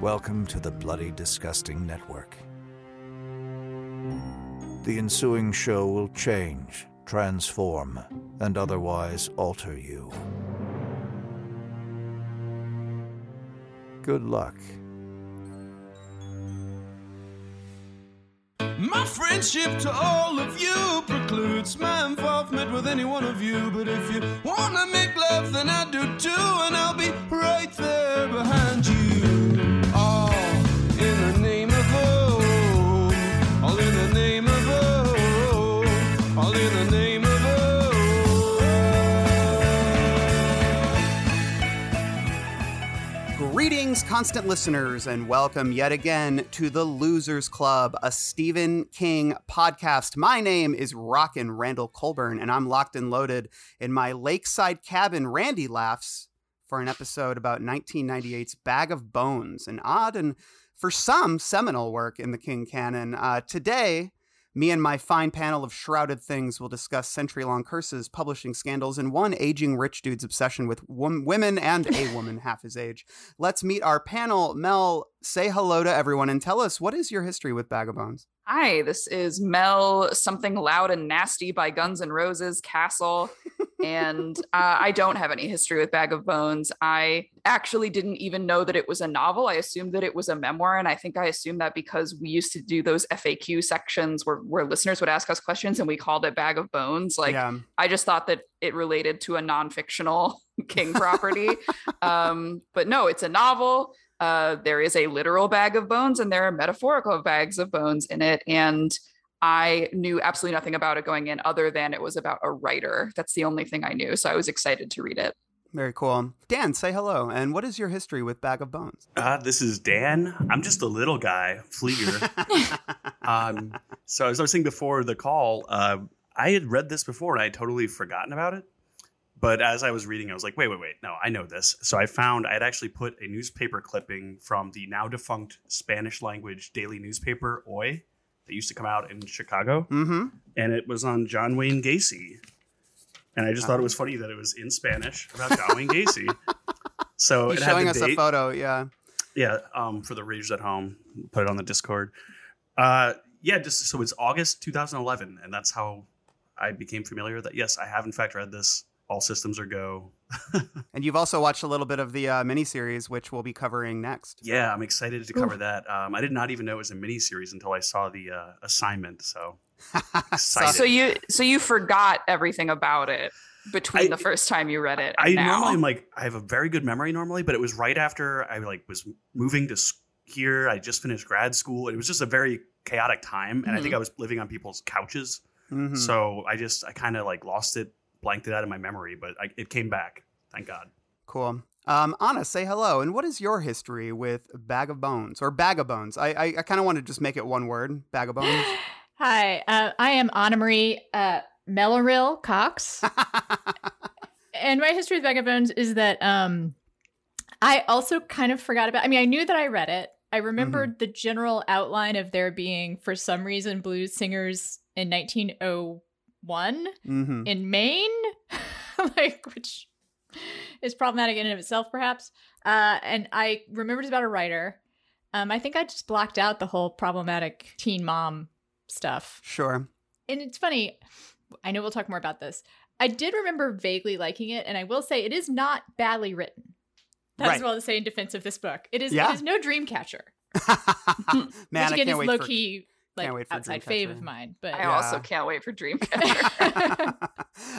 Welcome to the Bloody Disgusting Network. The ensuing show will change, transform, and otherwise alter you. Good luck. My friendship to all of you precludes my involvement with any one of you. But if you wanna make love, then I do too, and I'll be right there behind you. Greetings, constant listeners, and welcome yet again to the Losers Club, a Stephen King podcast. My name is Rockin' Randall Colburn, and I'm locked and loaded in my lakeside cabin. Randy laughs for an episode about 1998's Bag of Bones, an odd and for some seminal work in the King canon. Uh, today, me and my fine panel of shrouded things will discuss century long curses, publishing scandals, and one aging rich dude's obsession with wom- women and a woman half his age. Let's meet our panel. Mel, say hello to everyone and tell us what is your history with Bag of Bones? Hi, this is Mel, something loud and nasty by Guns N' Roses Castle. and uh, I don't have any history with Bag of Bones. I actually didn't even know that it was a novel. I assumed that it was a memoir. And I think I assumed that because we used to do those FAQ sections where, where listeners would ask us questions and we called it Bag of Bones. Like, Yeah. I just thought that it related to a non fictional King property. um, but no, it's a novel. Uh, there is a literal bag of bones and there are metaphorical bags of bones in it. And I knew absolutely nothing about it going in other than it was about a writer. That's the only thing I knew. So I was excited to read it. Very cool. Dan, say hello. And what is your history with Bag of Bones? Uh, this is Dan. I'm just a little guy, Fleeger. um, so as I was saying before the call, uh, I had read this before and I had totally forgotten about it. But as I was reading, I was like, wait, wait, wait, no, I know this. So I found I had actually put a newspaper clipping from the now defunct Spanish language daily newspaper Hoy that used to come out in Chicago, Mm-hmm. and it was on John Wayne Gacy. And I just thought it was funny that it was in Spanish about John Wayne Gacy. So He's it showing us a photo. Yeah. Yeah, um, for the readers at home, put it on the Discord. Uh, yeah, just so it's August 2011, and that's how I became familiar that yes, I have in fact read this. All systems are go. And you've also watched a little bit of the uh, miniseries, which we'll be covering next. Yeah, I'm excited to cover that. Um, I did not even know it was a mini series until I saw the uh, assignment. So. So you so you forgot everything about it between I- the first time you read it. I now. normally am like I have a very good memory normally, but it was right after I like was moving to s- here. I just finished grad school. It was just a very chaotic time, and I think I was living on people's couches. Mhm. So I just I kind of like lost it, blanked it out of my memory, but I, it came back. Thank God. Cool. Um, Anna, say hello. And what is your history with Bag of Bones or Bag of Bones? I I, I kind of want to just make it one word. Bag of Bones. Hi, uh, I am Anna Marie uh, Mellaril Cox, and my history with Bag of Bones is that um, I also kind of forgot about. I mean, I knew that I read it. I remembered the general outline of there being, for some reason, blues singers in 1901 mm-hmm. in Maine, like which is problematic in and of itself, perhaps. Uh, and I remembered it's about a writer. Um, I think I just blocked out the whole problematic teen mom stuff. Sure. And it's funny. I know we'll talk more about this. I did remember vaguely liking it, and I will say it is not badly written. That's Right. well to say in defense of this book. It is. Yeah. It is no Dreamcatcher, Man, which I again can't is wait low for. key like can't wait for outside Dreamcatcher. fave of mine. But I Yeah. also can't wait for Dreamcatcher.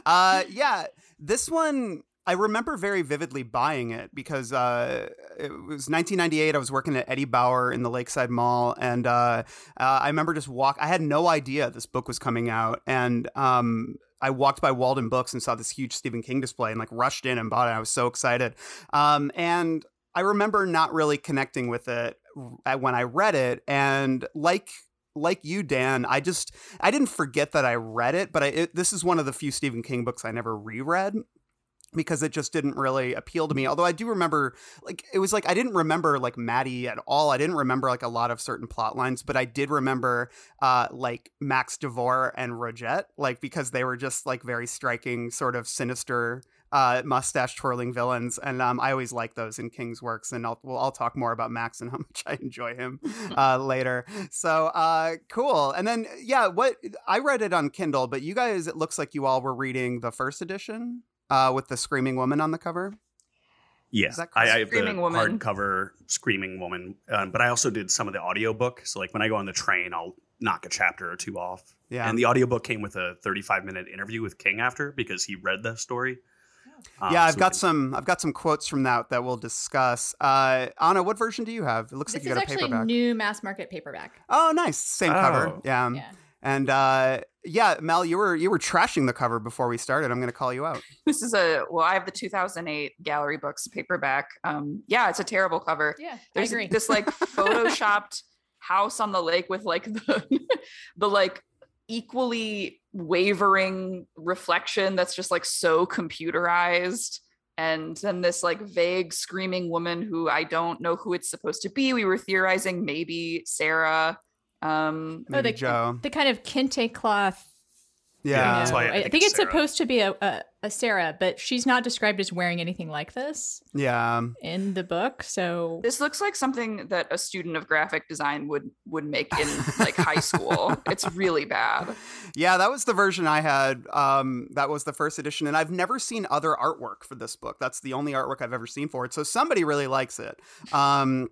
uh, yeah, this one I remember very vividly buying it because uh, it was 1998. I was working at Eddie Bauer in the Lakeside Mall, and uh, uh, I remember just walk. I had no idea this book was coming out, and um, I walked by Walden Books and saw this huge Stephen King display, and like rushed in and bought it. I was so excited, um, and I remember not really connecting with it when I read it, and like like you, Dan, I just I didn't forget that I read it, but I, it, this is one of the few Stephen King books I never reread because it just didn't really appeal to me. Although I do remember, like, it was like I didn't remember like Maddie at all. I didn't remember like a lot of certain plot lines, but I did remember uh like Max Devore and Rogette, like because they were just like very striking, sort of sinister uh, mustache twirling villains, and um, I always like those in King's works. And I'll well, I'll talk more about Max and how much I enjoy him uh, later. So uh, cool. And then yeah, what I read it on Kindle, but you guys, it looks like you all were reading the first edition uh, with the screaming woman on the cover. Yeah, Is that I, I have Screaming the Woman? hardcover Screaming Woman, um, but I also did some of the audiobook. So like when I go on the train, I'll knock a chapter or two off. Yeah. And the audiobook came with a 35 minute interview with King after because he read the story. Um, yeah, I've so got we- some. I've got some quotes from that that we'll discuss. Uh, Anna, what version do you have? It looks This like you is got a actually paperback. new mass market paperback. Oh, nice. Same cover. Oh. Yeah. Yeah. And uh, yeah, Mel, you were you were trashing the cover before we started. I'm going to call you out. This is a well, I have the 2008 Gallery Books paperback. Um, yeah, it's a terrible cover. Yeah, There's I agree. this like photoshopped house on the lake with like the the like equally wavering reflection that's just like so computerized and then this like vague screaming woman who I don't know who it's supposed to be. We were theorizing maybe Sarah. Um Maybe the, Jo. the kind of kente cloth. Yeah. Yeah, that's why I I, think think it's it's Sarah. supposed to be a, a, a Sarah, but she's not described as wearing anything like this Yeah. in the book. So this looks like something that a student of graphic design would would make in like high school. It's really bad. Yeah, that was the version I had. Um, that was the first edition, and I've never seen other artwork for this book. That's the only artwork I've ever seen for it. So somebody really likes it. Um,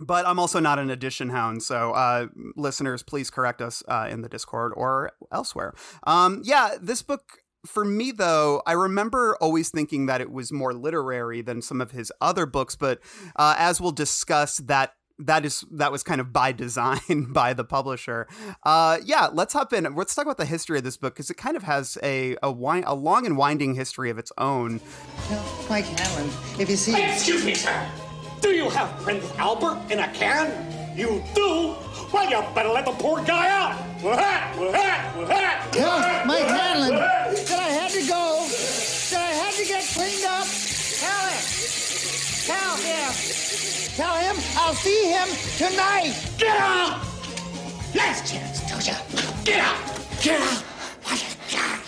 but I'm also not an edition hound, so uh, listeners, please correct us uh, in the Discord or elsewhere. Um, yeah, this book. For me, though, I remember always thinking that it was more literary than some of his other books. But uh, as we'll discuss, that that is that was kind of by design by the publisher. Uh, yeah, let's hop in. Let's talk about the history of this book because it kind of has a a, wi- a long and winding history of its own. Now, Mike Hanlon, if you see. Excuse me, sir. Do you have Prince Albert in a can? You do? Well, you better let the poor guy out. Wah-ha, Mike wah-ha, Hanlon wah-ha. that I had to go, that I had to get cleaned up. Tell him. Tell him. Tell him I'll see him tonight. Get out! Last chance, Doja. Get out! Get out! What a guy.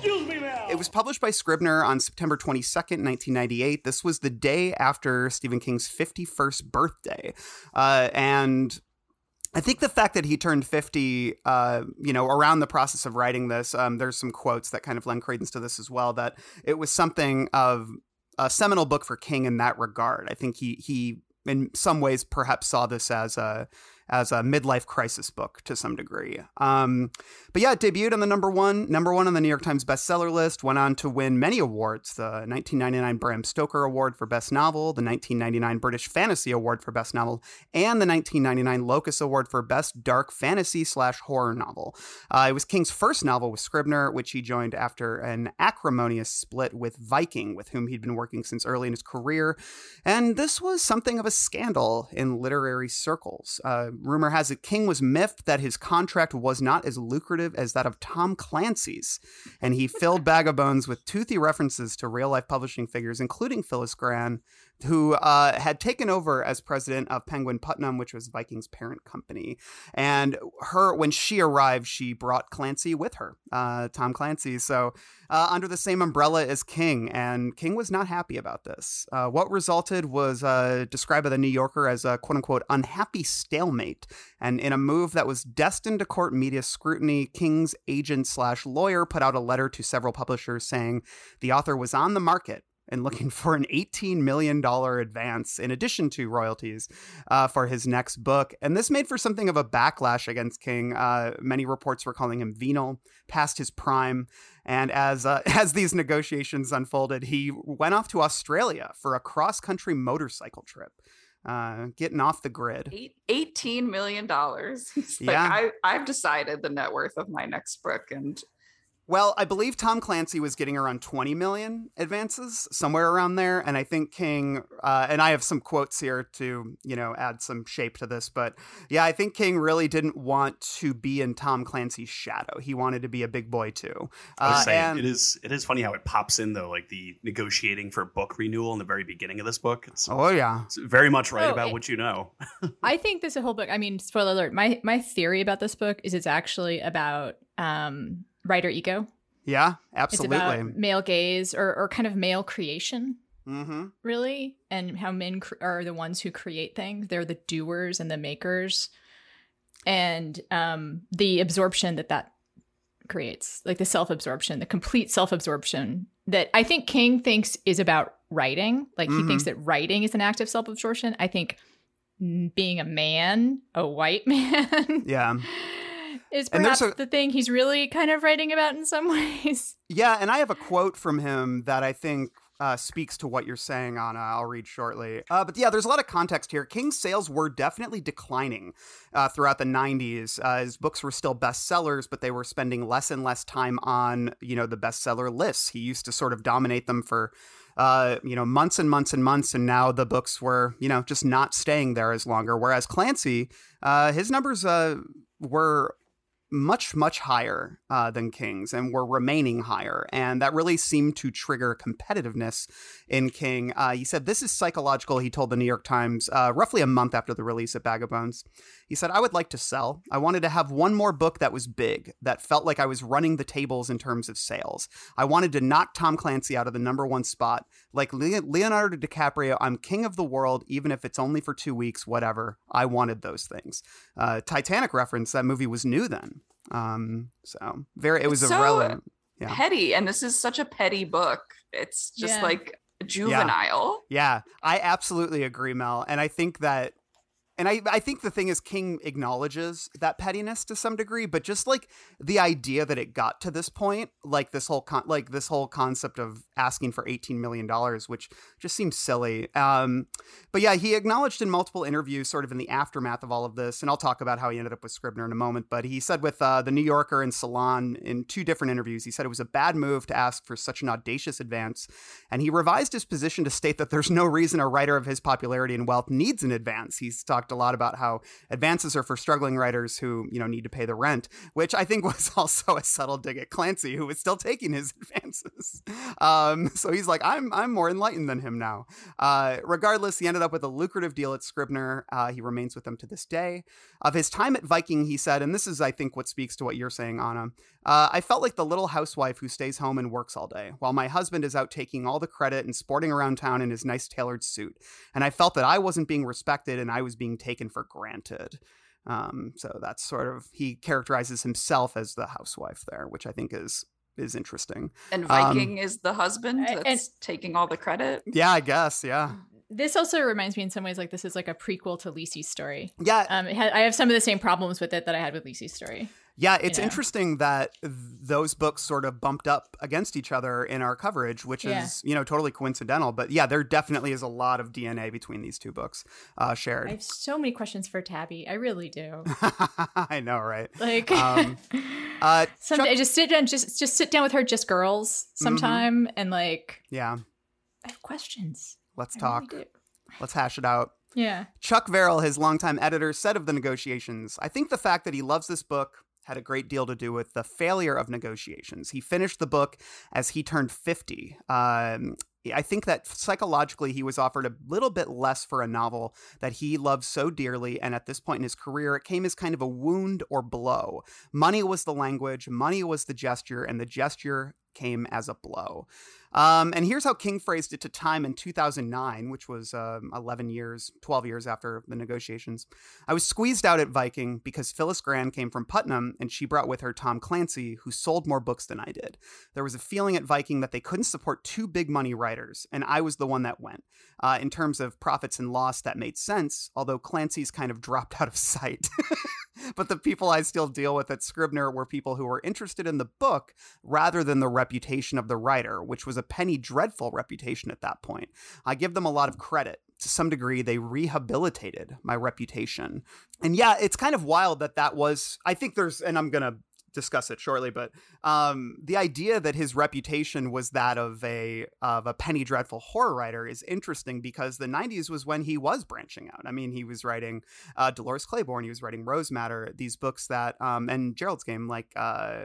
Excuse me, now. It was published by Scribner on September 22nd, 1998. This was the day after Stephen King's 51st birthday. Uh, and I think the fact that he turned 50, uh, you know, around the process of writing this, um, there's some quotes that kind of lend credence to this as well, that it was something of a seminal book for King in that regard. I think he, he in some ways, perhaps saw this as a, as a midlife crisis book to some degree. Um, but yeah, it debuted on the number one, number one on the New York Times bestseller list. Went on to win many awards: the 1999 Bram Stoker Award for Best Novel, the 1999 British Fantasy Award for Best Novel, and the 1999 Locus Award for Best Dark Fantasy slash Horror Novel. Uh, it was King's first novel with Scribner, which he joined after an acrimonious split with Viking, with whom he'd been working since early in his career. And this was something of a scandal in literary circles. Uh, rumor has it King was miffed that his contract was not as lucrative as that of Tom Clancy's, and he filled Bag of Bones with toothy references to real life publishing figures, including Phyllis Grann, who uh, had taken over as president of Penguin Putnam, which was Viking's parent company. And her, when she arrived, she brought Clancy with her, uh, Tom Clancy. So uh, under the same umbrella as King, and King was not happy about this. Uh, what resulted was uh, described by the New Yorker as a quote unquote unhappy stalemate. And in a move that was destined to court media scrutiny, King's agent slash lawyer put out a letter to several publishers saying the author was on the market and looking for an $18 million advance in addition to royalties uh, for his next book. And this made for something of a backlash against King. Uh, many reports were calling him venal, past his prime. And as uh, as these negotiations unfolded, he went off to Australia for a cross country motorcycle trip, uh, getting off the grid. Eight, 18 million dollars. He's like, Yeah. I, I've decided the net worth of my next book, and Well, I believe Tom Clancy was getting around 20 million advances, somewhere around there. And I think King, uh, and I have some quotes here to, you know, add some shape to this. But yeah, I think King really didn't want to be in Tom Clancy's shadow. He wanted to be a big boy too. I was Uh, saying and- it is it is funny how it pops in though, like the negotiating for book renewal in the very beginning of this book. It's, Oh, yeah. it's very much right Oh, about it- what you know. I think this whole book. I mean, spoiler alert. My my theory about this book is it's actually about um, writer ego. Yeah, It's absolutely. male gaze or, or kind of male creation, mm-hmm. really, and how men cr- are the ones who create things. They're the doers and the makers, and um, the absorption that that creates, like the self absorption, the complete self absorption that I think King thinks is about writing. Like he Mhm. thinks that writing is an act of self absorption. I think mm, being a man, a white man, Yeah. Is perhaps a- the thing he's really kind of writing about in some ways. Yeah, and I have a quote from him that I think uh, speaks to what you're saying, Anna. I'll read shortly. Uh, but yeah, there's a lot of context here. King's sales were definitely declining uh, throughout the 90s. Uh, his books were still bestsellers, but they were spending less and less time on, you know, the bestseller lists. He used to sort of dominate them for uh, you know, months and months and months, and now the books were, you know, just not staying there as longer. Whereas Clancy, uh, his numbers uh, were much much higher uh, than King's and were remaining higher, and that really seemed to trigger competitiveness in King. Uh, he said this is psychological. He told the New York Times uh, roughly a month after the release of Bag of Bones. He said, "I would like to sell. I wanted to have one more book that was big, that felt like I was running the tables in terms of sales. I wanted to knock Tom Clancy out of the number one spot, like Leonardo DiCaprio. I'm king of the world, even if it's only for two weeks. Whatever. I wanted those things." Uh, Titanic reference. That movie was new then. Um, so very, it was It's a so relevant. Yeah. Petty, and this is such a petty book. It's just Yeah. like juvenile. Yeah. Yeah, I absolutely agree, Mel. And I think that, and I, I think the thing is, King acknowledges that pettiness to some degree, but just like the idea that it got to this point, like this whole con- like this whole concept of asking for eighteen million dollars, which just seems silly. Um, but yeah, he acknowledged in multiple interviews, sort of in the aftermath of all of this, and I'll talk about how he ended up with Scribner in a moment. But he said with uh, the New Yorker and Salon in two different interviews, he said it was a bad move to ask for such an audacious advance, and he revised his position to state that there's no reason a writer of his popularity and wealth needs an advance. He's talked a lot about how advances are for struggling writers who you know need to pay the rent, which I think was also a subtle dig at Clancy, who was still taking his advances. Um, so he's like, I'm I'm more enlightened than him now. Uh, regardless, he ended up with a lucrative deal at Scribner. Uh, he remains with them to this day. Of his time at Viking, he said, and this is, I think, what speaks to what you're saying, Anna. Uh, I felt like the little housewife who stays home and works all day, while my husband is out taking all the credit and sporting around town in his nice tailored suit. And I felt that I wasn't being respected and I was being taken for granted. Um, so that's sort of he characterizes himself as the housewife there, which I think is is interesting. And Um, Viking is the husband and- that's taking all the credit. Yeah, I guess. Yeah, This also reminds me in some ways like this is like a prequel to Lisey's story. yeah. Um, ha- I have some of the same problems with it that I had with Lisey's story. Yeah, it's know? interesting that those books sort of bumped up against each other in our coverage, which Yeah. is, you know, totally coincidental. But yeah, there definitely is a lot of DNA between these two books uh, shared. I have so many questions for Tabby. I really do. I know, right? Like, Um, Uh, someday Chuck- just sit down, just just sit down with her, just girls, sometime, and like, yeah, I have questions. let's I talk. do. Let's hash it out. Yeah. Chuck Verrill, his longtime editor, said of the negotiations I think the fact that he loves this book had a great deal to do with the failure of negotiations. He finished the book as he turned 50. Um, I think that psychologically he was offered a little bit less for a novel that he loved so dearly. And at this point in his career, it came as kind of a wound or blow. Money was the language, money was the gesture, and the gesture came as a blow. Um, and here's how King phrased it to Time in 2009, which was um, 11 years, 12 years after the negotiations. I was squeezed out at Viking because Phyllis Grann came from Putnam and she brought with her Tom Clancy, who sold more books than I did. There was a feeling at Viking that they couldn't support two big money writers, and I was the one that went. Uh, in terms of profits and loss, that made sense, although Clancy's kind of dropped out of sight. but the people I still deal with at Scribner were people who were interested in the book rather than the reputation of the writer, which was a penny dreadful reputation at that point. I give them a lot of credit. To some degree, they rehabilitated my reputation. And yeah, it's kind of wild that that was, I think there's, and I'm to discuss it shortly but um the idea that his reputation was that of a of a penny dreadful horror writer is interesting because the 90s was when he was branching out i mean he was writing uh dolores claiborne he was writing rose madder these books that um and gerald's game like uh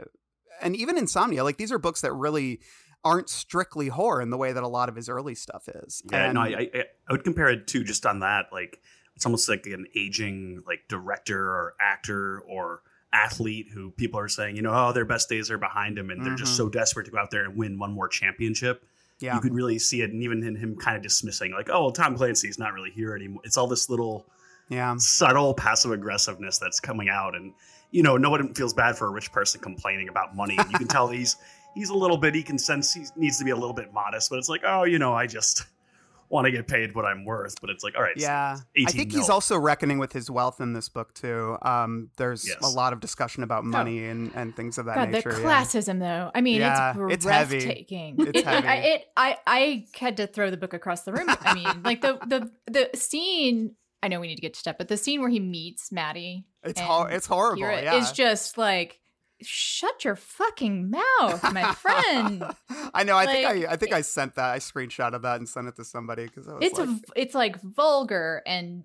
and even insomnia like these are books that really aren't strictly horror in the way that a lot of his early stuff is Yeah, and, no, I, I I would compare it to just on that. Like it's almost like an aging like director or actor or athlete who people are saying, you know, oh, their best days are behind him, and they're just Mhm. so desperate to go out there and win one more championship. Yeah. You could really see it, and even in him kind of dismissing, like, oh, well, Tom Clancy's not really here anymore. It's all this little Yeah. subtle passive aggressiveness that's coming out, and you know, no one feels bad for a rich person complaining about money. You can tell he's he's a little bit. He can sense he needs to be a little bit modest, but it's like, oh, you know, I just want to get paid what I'm worth. But it's like, all right, Yeah. I 18 think he's also reckoning with his wealth in this book too. Um, there's Yes. a lot of discussion about money and, and things of that Oh. God, nature. the yeah. classism, though. I mean, Yeah, it's it's heavy. breathtaking. It's it, heavy. I, it, I, I had to throw the book across the room. I mean, like the the the scene. I know we need to get to step, but the scene where he meets Maddie, It's and hor- it's horrible. Kira yeah. is just like, shut your fucking mouth, my friend. I know. I Like, think I, I think I sent that. I screenshotted that and sent it to somebody because it's like, v- it's like vulgar and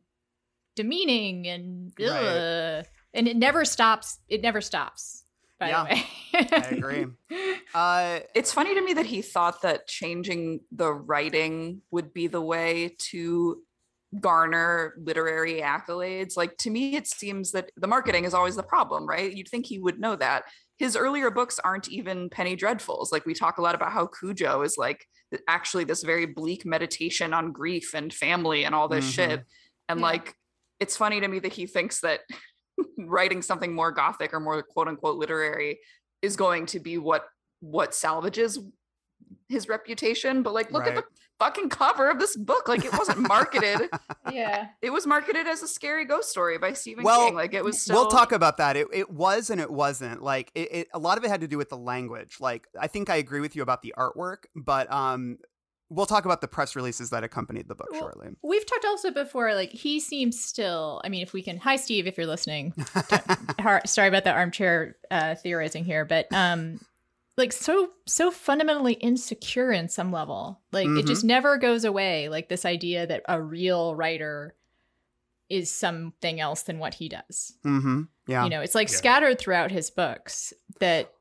demeaning and Right. ugh. and it never stops. It never stops. By Yeah, the way, I agree. Uh, It's funny to me that he thought that changing the writing would be the way to garner literary accolades. Like to me, it seems that the marketing is always the problem, right? You'd think he would know that. His earlier books aren't even penny dreadfuls. Like we talk a lot about how Cujo is like actually this very bleak meditation on grief and family and all this Mhm. shit. And Yeah. like it's funny to me that he thinks that writing something more gothic or more quote unquote literary is going to be what what salvages his reputation but like look at the fucking cover of this book like it wasn't marketed yeah. it was marketed as a scary ghost story by stephen Well, king like it was still We'll talk about that. It, it was and it wasn't. Like it, it, a lot of it had to do with the language. Like I think I agree with you about the artwork, but um, we'll talk about the press releases that accompanied the book Well, shortly. We've talked also before, like he seems still. I mean, if we can, hi Steve, if you're listening. Har- Sorry about the armchair uh, theorizing here, but um, like so so fundamentally insecure in some level. Like it just never goes away. Like this idea that a real writer is something else than what he does. Mm-hmm. Yeah. You know, it's like Yeah. scattered throughout his books that.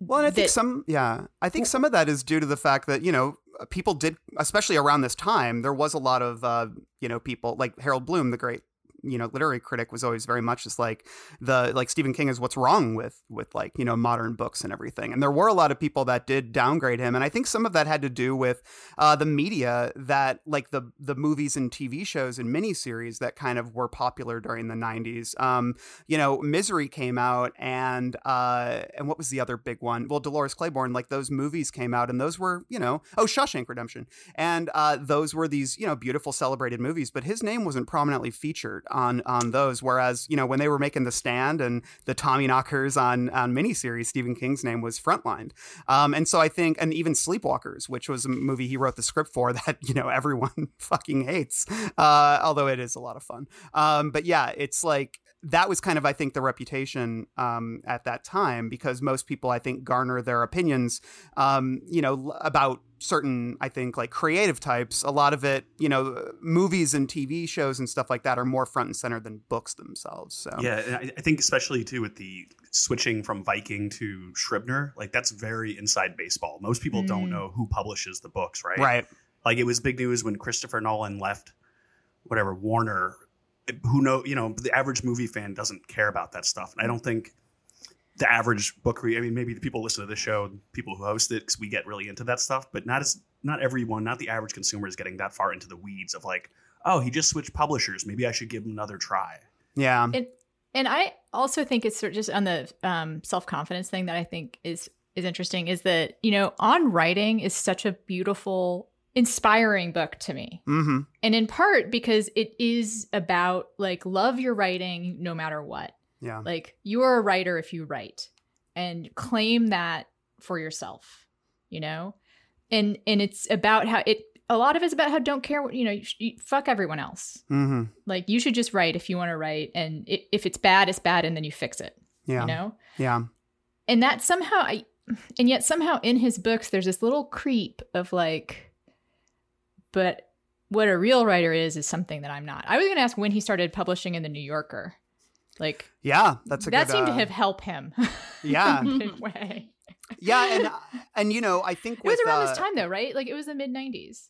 Well, and I think some, yeah, I think some of that is due to the fact that you know people did, especially around this time, there was a lot of uh, you know people like Harold Bloom, the great you know literary critic, was always very much just like the like Stephen King is what's wrong with with like you know modern books and everything, and there were a lot of people that did downgrade him, and I think some of that had to do with uh, the media that like the the movies and TV shows and miniseries that kind of were popular during the '90s. Um, you know, Misery came out, and uh, and what was the other big one? Well, Dolores Claiborne. Like those movies came out, and those were you know, oh, Shawshank Redemption, and uh, those were these you know beautiful celebrated movies. But his name wasn't prominently featured on on those. Whereas you know when they were making The Stand and the Tommyknockers on on miniseries, Stephen King's name was frontlined. Um, and so I think, and even Sleepwalkers, which was a movie he wrote the script for that you know everyone fucking hates, uh, although it is a lot of fun. Um, but yeah, it's like that was kind of I think the reputation um, at that time because most people I think garner their opinions, um, you know, about certain I think like creative types. A lot of it, you know, movies and TV shows and stuff like that are more front and center than books themselves. So Yeah, and I, think especially too with the switching from Viking to Scribner, like that's very inside baseball. Most people don't Mm. know who publishes the books, right? right, Like it was big news when Christopher Nolan left, whatever Warner. Who know? You know, the average movie fan doesn't care about that stuff, and I don't think the average book reader. I mean, maybe the people listen to the show, people who host it, because we get really into that stuff, but not as not everyone, not the average consumer is getting that far into the weeds of like, oh, he just switched publishers. Maybe I should give him another try. yeah, and and I also think it's sort of just on the um, self confidence thing that I think is is interesting is that you know on writing is such a beautiful, inspiring book to me, mm-hmm. and in part because it is about like love your writing no matter what. Yeah, Like you are a writer if you write, and claim that for yourself. You know, and and it's about how it. A lot of it's about how don't care what you know. You, you fuck everyone else. mm-hmm. Like you should just write if you want to write, and i if it's bad, it's bad, and then you fix it. yeah, You know, yeah, and that somehow, I, and yet somehow in his books, there's this little creep of like, but what a real writer is is something that I'm not. I was going to ask when he started publishing in the New Yorker, like yeah. That's a that good, seemed to uh, have helped him. Yeah. in a way. yeah, and and you know I think It was around uh, this time though, right? Like it was the mid '90s.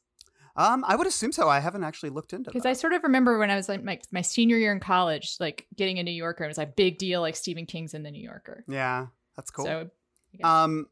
Um, I would assume so. I haven't actually looked into it. Because. I sort of remember when I was like my, my senior year in college, like getting a New Yorker, and it was like big deal, like Stephen King's in the New Yorker. yeah, that's cool. So Um,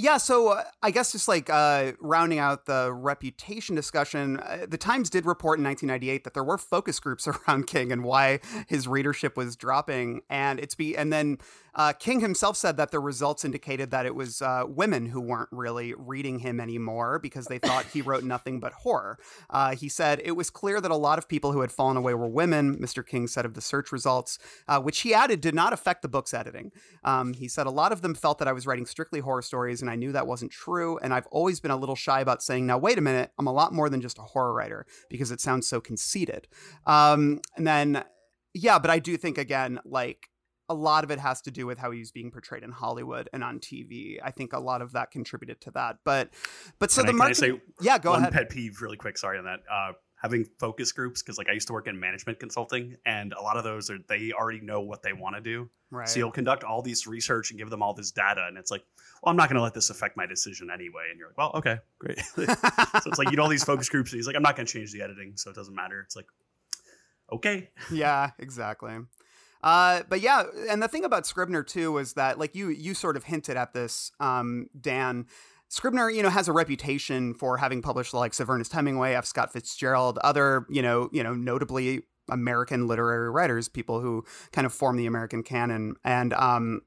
yeah, so uh, I guess just like uh, rounding out the reputation discussion, uh, the Times did report in 1998 that there were focus groups around King and why his readership was dropping, and it's be and then uh, King himself said that the results indicated that it was uh, women who weren't really reading him anymore because they thought he wrote nothing but horror. Uh, he said it was clear that a lot of people who had fallen away were women. Mr. King said of the search results, uh, which he added did not affect the book's editing. Um, he said a lot of them felt that I was writing strictly horror stories, and I knew that wasn't true. And I've always been a little shy about saying, now, wait a minute, I'm a lot more than just a horror writer because it sounds so conceited. Um, and then, yeah, but I do think, again, like, a lot of it has to do with how he was being portrayed in Hollywood and on TV. I think a lot of that contributed to that. But, but so Can the I, can I market, say yeah, go one ahead. pet peeve really quick? Sorry on that. Uh, having focus groups because like I used to work in management consulting, and a lot of those are they already know what they want to do. Right. So you'll conduct all these research and give them all this data, and it's like, well, I'm not going to let this affect my decision anyway. And you're like, well, okay, great. so it's like you do all these focus groups, and he's like, I'm not going to change the editing, so it doesn't matter. It's like, okay, yeah, exactly. Uh, but yeah, and the thing about Scribner too was that, like you you sort of hinted at this, um, Dan. Scribner, you know, has a reputation for having published likes of Ernest Hemingway, F. Scott Fitzgerald, other, you know, you know, notably American literary writers, people who kind of form the American canon, and um,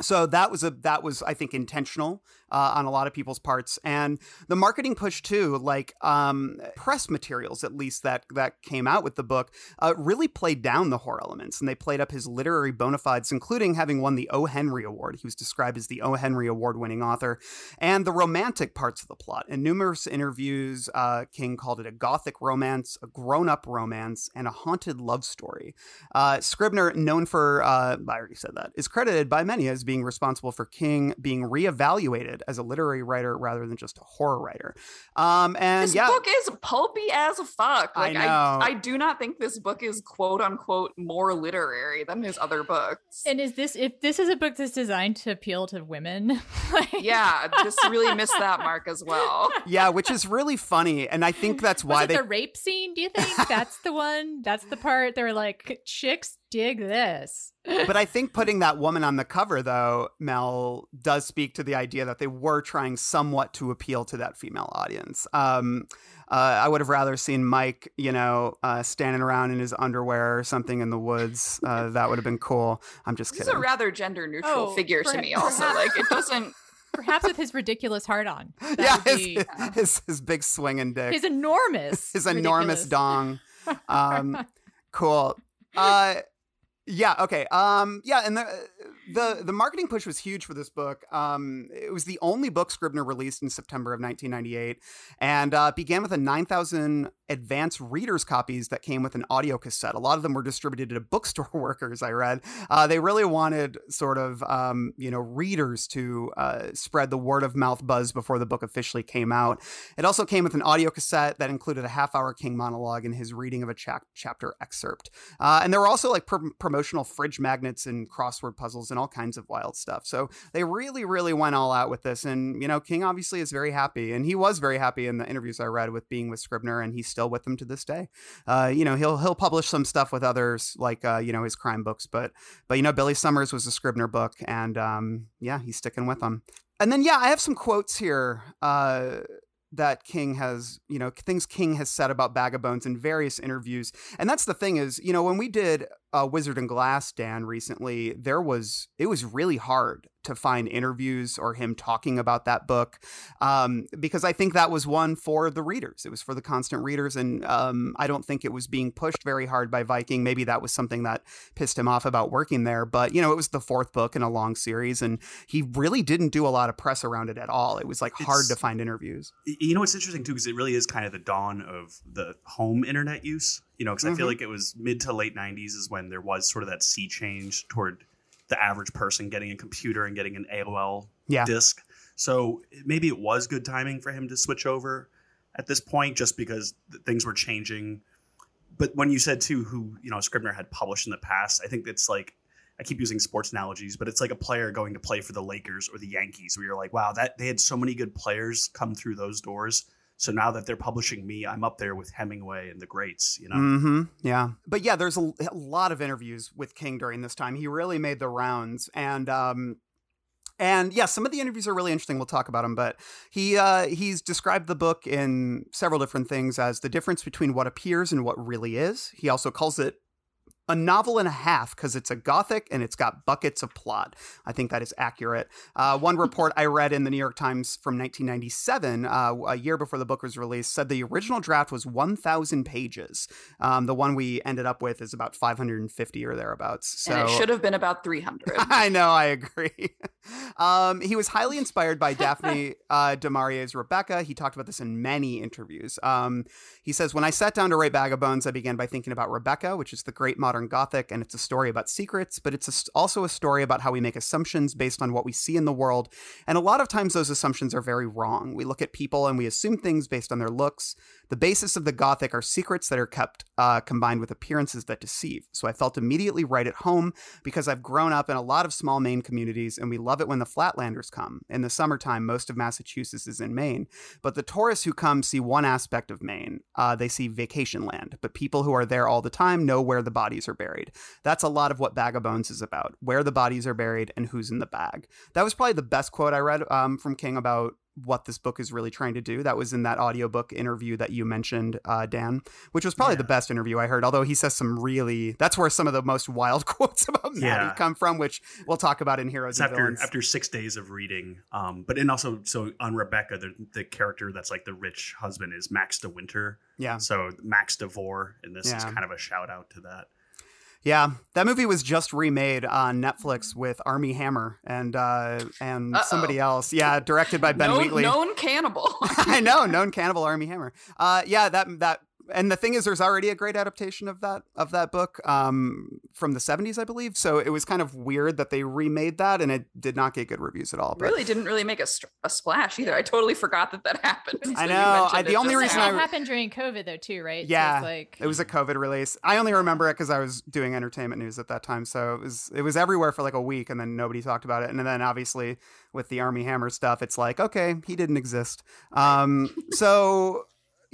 so that was a that was I think intentional uh, on a lot of people's parts, and the marketing push too, like um, press materials at least that that came out with the book, uh, really played down the horror elements, and they played up his literary bona fides, including having won the O. Henry Award. He was described as the O. Henry Award winning author, and the romantic parts of the plot. In numerous interviews, uh, King called it a gothic romance, a grown up romance, and a haunted love story. Uh, Scribner, known for, uh, I already said that, is credited by many as being responsible for King being reevaluated as a literary writer rather than just a horror writer. Um, and This yeah, book is pulpy as fuck. I Like I, know. I, do not think this book is quote unquote more literary than his other books. And is this if this is a book that's designed to appeal to women? like, yeah, this really missed that mark as well. yeah, which is really funny, and I think that's Was why it they. the rape scene? Do you think that's the one? That's the part they were like, chicks dig this. but I think putting that woman on the cover, though, Mel does speak to the idea that they were trying somewhat to appeal to that female audience. Um, uh, I would have rather seen Mike, you know, uh, standing around in his underwear or something in the woods. Uh, that would have been cool. I'm just This is kidding. a rather gender neutral Oh, figure to me, also. Like it doesn't Perhaps with his ridiculous heart on. That yeah, his, be- his his big swinging dick, his enormous. his enormous dong. Um, cool. Uh, yeah. Okay. Um, yeah, and the the the marketing push was huge for this book. Um, it was the only book Scribner released in September of 1998, and uh, began with a 9,000 advance readers copies that came with an audio cassette. A lot of them were distributed to bookstore workers. I read uh, they really wanted sort of um, you know readers to uh, spread the word of mouth buzz before the book officially came out. It also came with an audio cassette that included a half hour King monologue and his reading of a chap- chapter excerpt. Uh, and there were also like pr- promotional fridge magnets and crossword puzzles and all kinds of wild stuff. So they really, really went all out with this. And, you know, King obviously is very happy. And he was very happy in the interviews I read with being with Scribner, and he's still with them to this day. Uh, you know, he'll he'll publish some stuff with others, like, uh, you know, his crime books. But, but you know, Billy Summers was a Scribner book. And um, yeah, he's sticking with them. And then, yeah, I have some quotes here. Uh, that King has, you know, things King has said about Bag of Bones in various interviews. And that's the thing is, you know, when we did uh, Wizard and Glass, Dan, recently, there was, it was really hard to find interviews or him talking about that book um, because I think that was one for the readers. It was for the constant readers. And um, I don't think it was being pushed very hard by Viking. Maybe that was something that pissed him off about working there. But, you know, it was the fourth book in a long series and he really didn't do a lot of press around it at all. It was like hard to find interviews. You know what's interesting too, because it really is kind of the dawn of the home internet use. You know, because I feel Mhm. like it was mid to late '90s is when there was sort of that sea change toward the average person getting a computer and getting an AOL Yeah. disk. So maybe it was good timing for him to switch over at this point, just because th- things were changing. But when you said too, who you know Scribner had published in the past, I think it's like I keep using sports analogies, but it's like a player going to play for the Lakers or the Yankees, where you're like, wow, that they had so many good players come through those doors So now that they're publishing me, I'm up there with Hemingway and the greats, you know. Mm-hmm. Yeah, but yeah, there's a, a lot of interviews with King during this time. He really made the rounds, and um, and yeah, some of the interviews are really interesting. We'll talk about them, but he uh, he's described the book in several different things as the difference between what appears and what really is. He also calls it a novel and a half because it's a gothic and it's got buckets of plot. I think that is accurate. Uh, one report I read in the New York Times from 1997, uh, a year before the book was released, said the original draft was 1,000 pages. Um, the one we ended up with is about 550 or thereabouts. So and it should have been about 300. I know, I agree. um, he was highly inspired by Daphne uh, du Maurier's Rebecca. He talked about this in many interviews. Um, he says, When I sat down to write Bag of Bones, I began by thinking about Rebecca, which is the great modern Gothic, and it's a story about secrets, but it's a, also a story about how we make assumptions based on what we see in the world. And a lot of times those assumptions are very wrong. We look at people and we assume things based on their looks. The basis of the Gothic are secrets that are kept uh, combined with appearances that deceive. So I felt immediately right at home because I've grown up in a lot of small Maine communities and we love it when the Flatlanders come. In the summertime, most of Massachusetts is in Maine. But the tourists who come see one aspect of Maine. Uh, they see vacation land, but people who are there all the time know where the bodies are buried. That's a lot of what Bag of Bones is about where the bodies are buried and who's in the bag. That was probably the best quote I read um, from King about what this book is really trying to do. That was in that audiobook interview that you mentioned, uh, Dan, which was probably Yeah. the best interview I heard. Although he says some really, that's where some of the most wild quotes about Maddie Yeah. come from, which we'll talk about in Heroes after Villains. after six days of reading, um, but and also so on Rebecca, the the character that's like the rich husband is Max de Winter. yeah, So Max DeVore, and this is kind of a shout out to that. Yeah, that movie was just remade on Netflix with Armie Hammer and uh, and Uh-oh. somebody else. Yeah, directed by Ben known, Wheatley. known cannibal. I know, known cannibal Armie Hammer. Uh, yeah, that that. And the thing is, there's already a great adaptation of that of that book um, from the 70s, I believe. So it was kind of weird that they remade that, and it did not get good reviews at all. But really didn't really make a, str- a splash either. I totally forgot that that happened. I know. mentioned I- it the only reason now. I- That happened during COVID though too, right? So Yeah, it's like it was a COVID release. I only remember it because I was doing entertainment news at that time. So it was it was everywhere for like a week, and then nobody talked about it. And then obviously with the Armie Hammer stuff, it's like okay, he didn't exist. Um, so.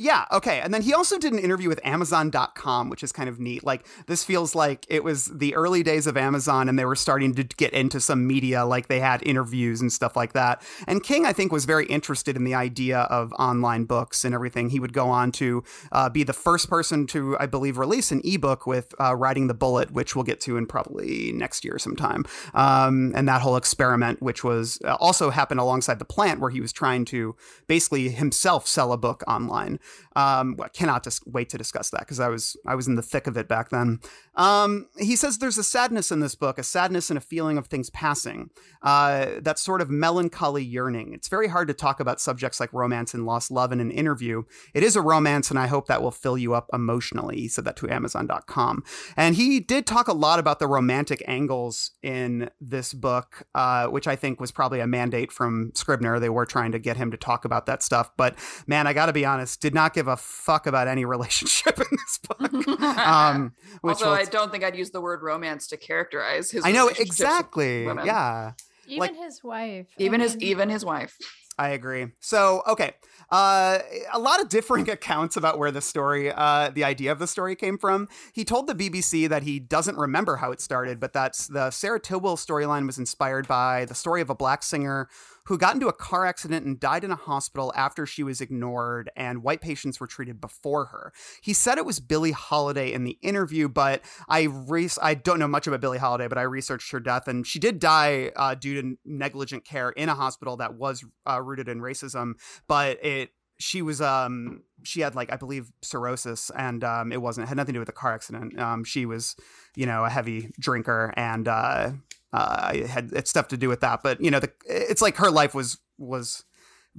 Yeah, okay. And then he also did an interview with Amazon.com, which is kind of neat. Like, this feels like it was the early days of Amazon and they were starting to get into some media, like they had interviews and stuff like that. And King, I think, was very interested in the idea of online books and everything. He would go on to uh, be the first person to, I believe, release an ebook with uh, Riding the Bullet, which we'll get to in probably next year sometime. Um, and that whole experiment, which was uh, also happened alongside The Plant, where he was trying to basically himself sell a book online. Um, well, I cannot just wait to discuss that because I was I was in the thick of it back then. Um, he says there's a sadness in this book, a sadness and a feeling of things passing. Uh, that sort of melancholy yearning. It's very hard to talk about subjects like romance and lost love in an interview. It is a romance, and I hope that will fill you up emotionally. He said that to Amazon.com, and he did talk a lot about the romantic angles in this book, uh, which I think was probably a mandate from Scribner. They were trying to get him to talk about that stuff, but man, I got to be honest, did not give a fuck about any relationship in this book. Um, which also, we'll- I don't think I'd use the word romance to characterize his. I know exactly. Yeah, even like- his wife. Even I his even his wife. I agree. So, okay. Uh, a lot of differing accounts about where the story, uh, the idea of the story came from. He told the BBC that he doesn't remember how it started, but that's the Sara Tidwell storyline was inspired by the story of a black singer who got into a car accident and died in a hospital after she was ignored and white patients were treated before her. He said it was Billie Holiday in the interview, but I re- I don't know much about Billie Holiday, but I researched her death and she did die uh, due to negligent care in a hospital that was uh, rooted in racism, but it she was um she had like I believe cirrhosis and um it wasn't it had nothing to do with the car accident. Um she was, you know, a heavy drinker and uh uh had stuff to do with that. But you know, the it's like her life was was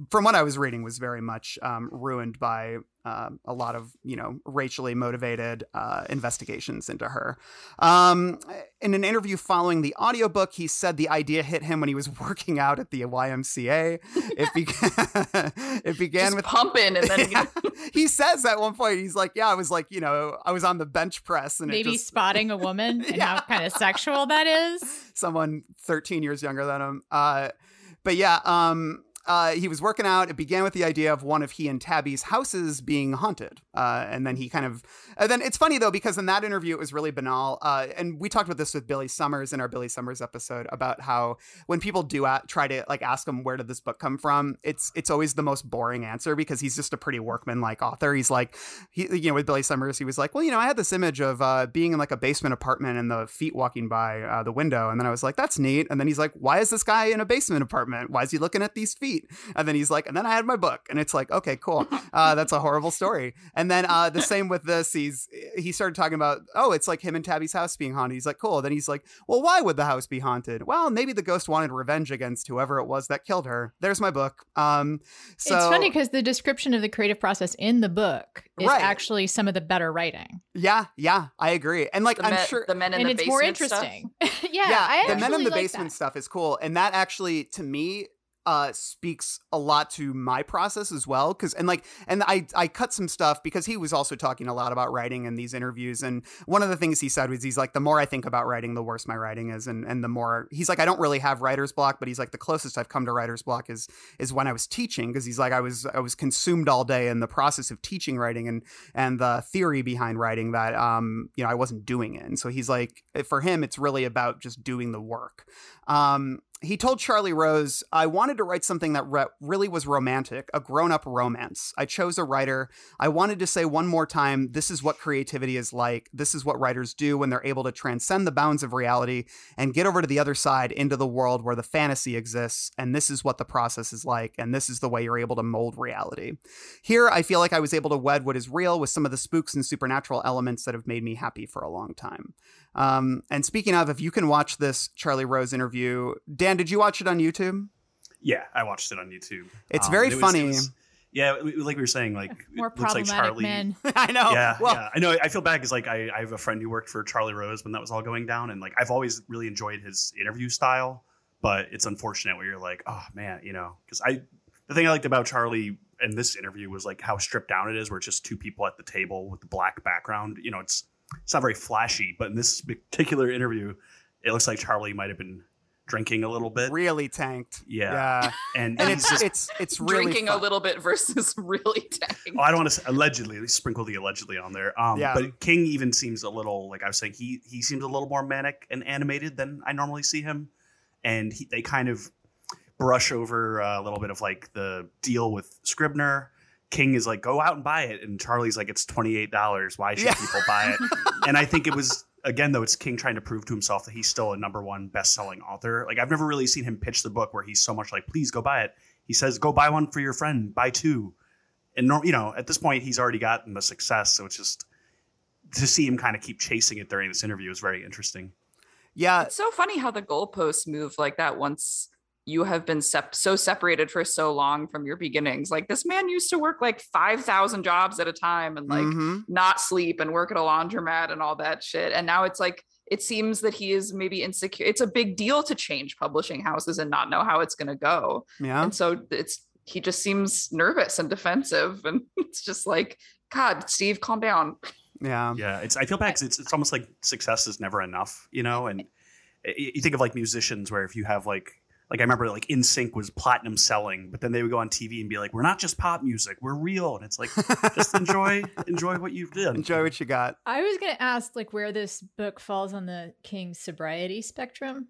from what I was reading was very much um, ruined by um, a lot of you know racially motivated uh, investigations into her. Um, in an interview following the audiobook, he said the idea hit him when he was working out at the YMCA. It began. it began Just with pumping and then Yeah. he says at one point he's like, "Yeah, I was like, you know, I was on the bench press and maybe just spotting a woman and Yeah. how kind of sexual that is. someone 13 years younger than him. Uh, but yeah, um, uh, he was working out. It began with the idea of one of he and Tabby's houses being haunted, uh, and then he kind of. And then it's funny though because in that interview it was really banal. Uh, and we talked about this with Billy Summers in our Billy Summers episode about how when people do at, try to like ask him where did this book come from, it's it's always the most boring answer because he's just a pretty workman like author. He's like, he you know with Billy Summers he was like, well you know I had this image of uh, being in like a basement apartment and the feet walking by uh, the window, and then I was like that's neat. And then he's like, why is this guy in a basement apartment? Why is he looking at these feet? And then he's like, and then I had my book, and it's like, okay, cool. Uh, that's a horrible story. And then uh, the same with this, he's he started talking about, oh, it's like him and Tabby's house being haunted. He's like, cool. Then he's like, well, why would the house be haunted? Well, maybe the ghost wanted revenge against whoever it was that killed her. There's my book. Um, so it's funny because the description of the creative process in the book is Right. actually some of the better writing, yeah, yeah, I agree. And like, The, I'm men, sure the men in and the it's more basement stuff. interesting. yeah, I the men in the like basement that. stuff is cool and that actually to me uh speaks a lot to my process as well because and like and i i cut some stuff because he was also talking a lot about writing in these interviews and one of the things he said was he's like the more i think about writing the worse my writing is and and the more he's like i don't really have writer's block but he's like the closest i've come to writer's block is is when i was teaching because he's like i was i was consumed all day in the process of teaching writing and and the theory behind writing that um you know i wasn't doing it and so he's like for him it's really about just doing the work. Um he told Charlie Rose, I wanted to write something that re- really was romantic, a grown up romance. I chose a writer. I wanted to say one more time this is what creativity is like. This is what writers do when they're able to transcend the bounds of reality and get over to the other side into the world where the fantasy exists. And this is what the process is like. And this is the way you're able to mold reality. Here, I feel like I was able to wed what is real with some of the spooks and supernatural elements that have made me happy for a long time. Um, and speaking of, if you can watch this Charlie Rose interview, Dan, did you watch it on YouTube? Yeah, I watched it on YouTube. It's Um, very it was- funny. it was- yeah, like we were saying, like More it looks like problematic Charlie. men. I know. yeah, well, yeah. I know. I feel bad because like I, I have a friend who worked for Charlie Rose when that was all going down, and like I've always really enjoyed his interview style. But it's unfortunate where you're like, oh man, you know, because I the thing I liked about Charlie in this interview was like how stripped down it is, where it's just two people at the table with the black background. You know, it's it's not very flashy, but in this particular interview, it looks like Charlie might have been drinking a little bit. really tanked. Yeah. Yeah. and, And it's just- it's it's really Drinking a little bit versus really tanked. Oh, I don't want to say allegedly sprinkle the allegedly on there. Um, Yeah. but King even seems a little like I was saying. He he seems a little more manic and animated than I normally see him, and he, they kind of brush over uh, a little bit of like the deal with Scribner. King is like, go out and buy it, and Charlie's like, it's twenty eight dollars. Why should Yeah. people buy it? and I think it was again though, it's King trying to prove to himself that he's still a number one best selling author. Like I've never really seen him pitch the book where he's so much like, please go buy it. He says, go buy one for your friend, buy two and nor- you know at this point he's already gotten the success so it's just to see him kind of keep chasing it during this interview is very interesting Yeah, It's so funny how the goalposts move like that once you have been sep- so separated for so long from your beginnings. Like this man used to work like 5,000 jobs at a time and like mhm. not sleep and work at a laundromat and all that shit. And now it's like, it seems that he is maybe insecure. It's a big deal to change publishing houses and not know how it's going to go. yeah. And so it's, he just seems nervous and defensive. And it's just like, God, Steve, calm down. Yeah. yeah it's i feel bad 'cause it's, it's almost like success is never enough you know and you think of like musicians where if you have like like i remember like NSYNC was platinum selling but then they would go on tv and be like we're not just pop music we're real and it's like just enjoy enjoy what you've done Enjoy what you got. I was going to ask like where this book falls on the King sobriety spectrum.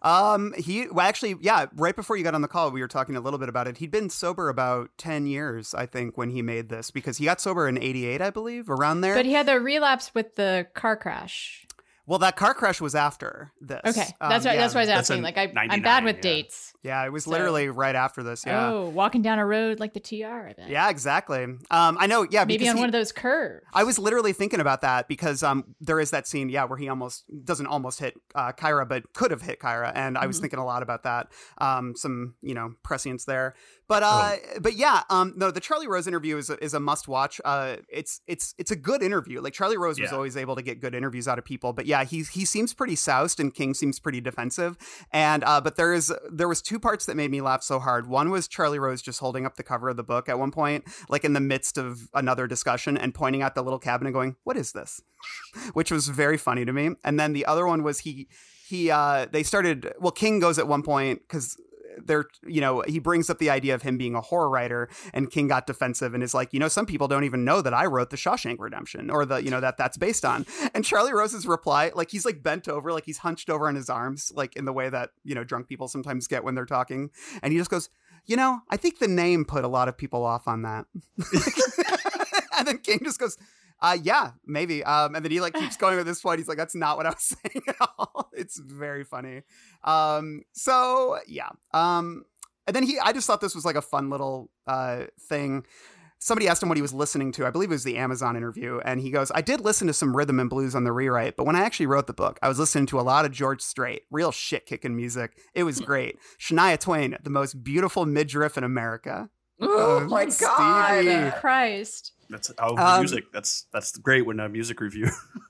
Um, he well, actually, yeah. Right before you got on the call, we were talking a little bit about it. He'd been sober about ten years, I think, when he made this because he got sober in '88, I believe, around there. But he had the relapse with the car crash. Well, that car crash was after this. Okay, Um, that's why yeah. that's why I was That's asking. Like I, I'm bad with yeah. dates. Yeah, it was So- literally right after this. Yeah. Oh, walking down a road like the TR. I bet. Yeah, exactly. Um, I know. Yeah, Maybe on he- one of those curves. I was literally thinking about that because um, there is that scene, yeah, where he almost doesn't almost hit uh, Kyra, but could have hit Kyra, and I was Mhm. thinking a lot about that. Um, some you know prescience there, but uh, but yeah, um, no, the Charlie Rose interview is a, is a must watch. Uh, it's it's it's a good interview. Like Charlie Rose was always able to get good interviews out of people, but yeah, he he seems pretty soused, and King seems pretty defensive. And uh, but there is there was two parts that made me laugh so hard. One was Charlie Rose just holding up the cover of the book at one point, like in the midst of another discussion, and pointing at the little cabin and going, "What is this?" Which was very funny to me. And then the other one was he he uh they started well King goes at one point because they're you know he brings up the idea of him being a horror writer, and King got defensive and is like, you know, some people don't even know that I wrote the Shawshank Redemption or the you know that that's based on. And Charlie Rose's reply, like he's like bent over, like he's hunched over on his arms, like in the way that you know drunk people sometimes get when they're talking, and he just goes, you know, I think the name put a lot of people off on that. and then King just goes, uh, yeah, maybe. Um, and then he like keeps going at this point. He's like, that's not what I was saying at all. It's very funny. Um, so yeah. Um, and then he, I just thought this was like a fun little uh thing. Somebody asked him what he was listening to. I believe it was the Amazon interview, and he goes, "I did listen to some rhythm and blues on the rewrite, but when I actually wrote the book, I was listening to a lot of George Strait, real shit kicking music. It was great. Shania Twain, the most beautiful midriff in America. Oh, my god. Stevie. Christ. That's oh Um, music. That's that's great when a music review.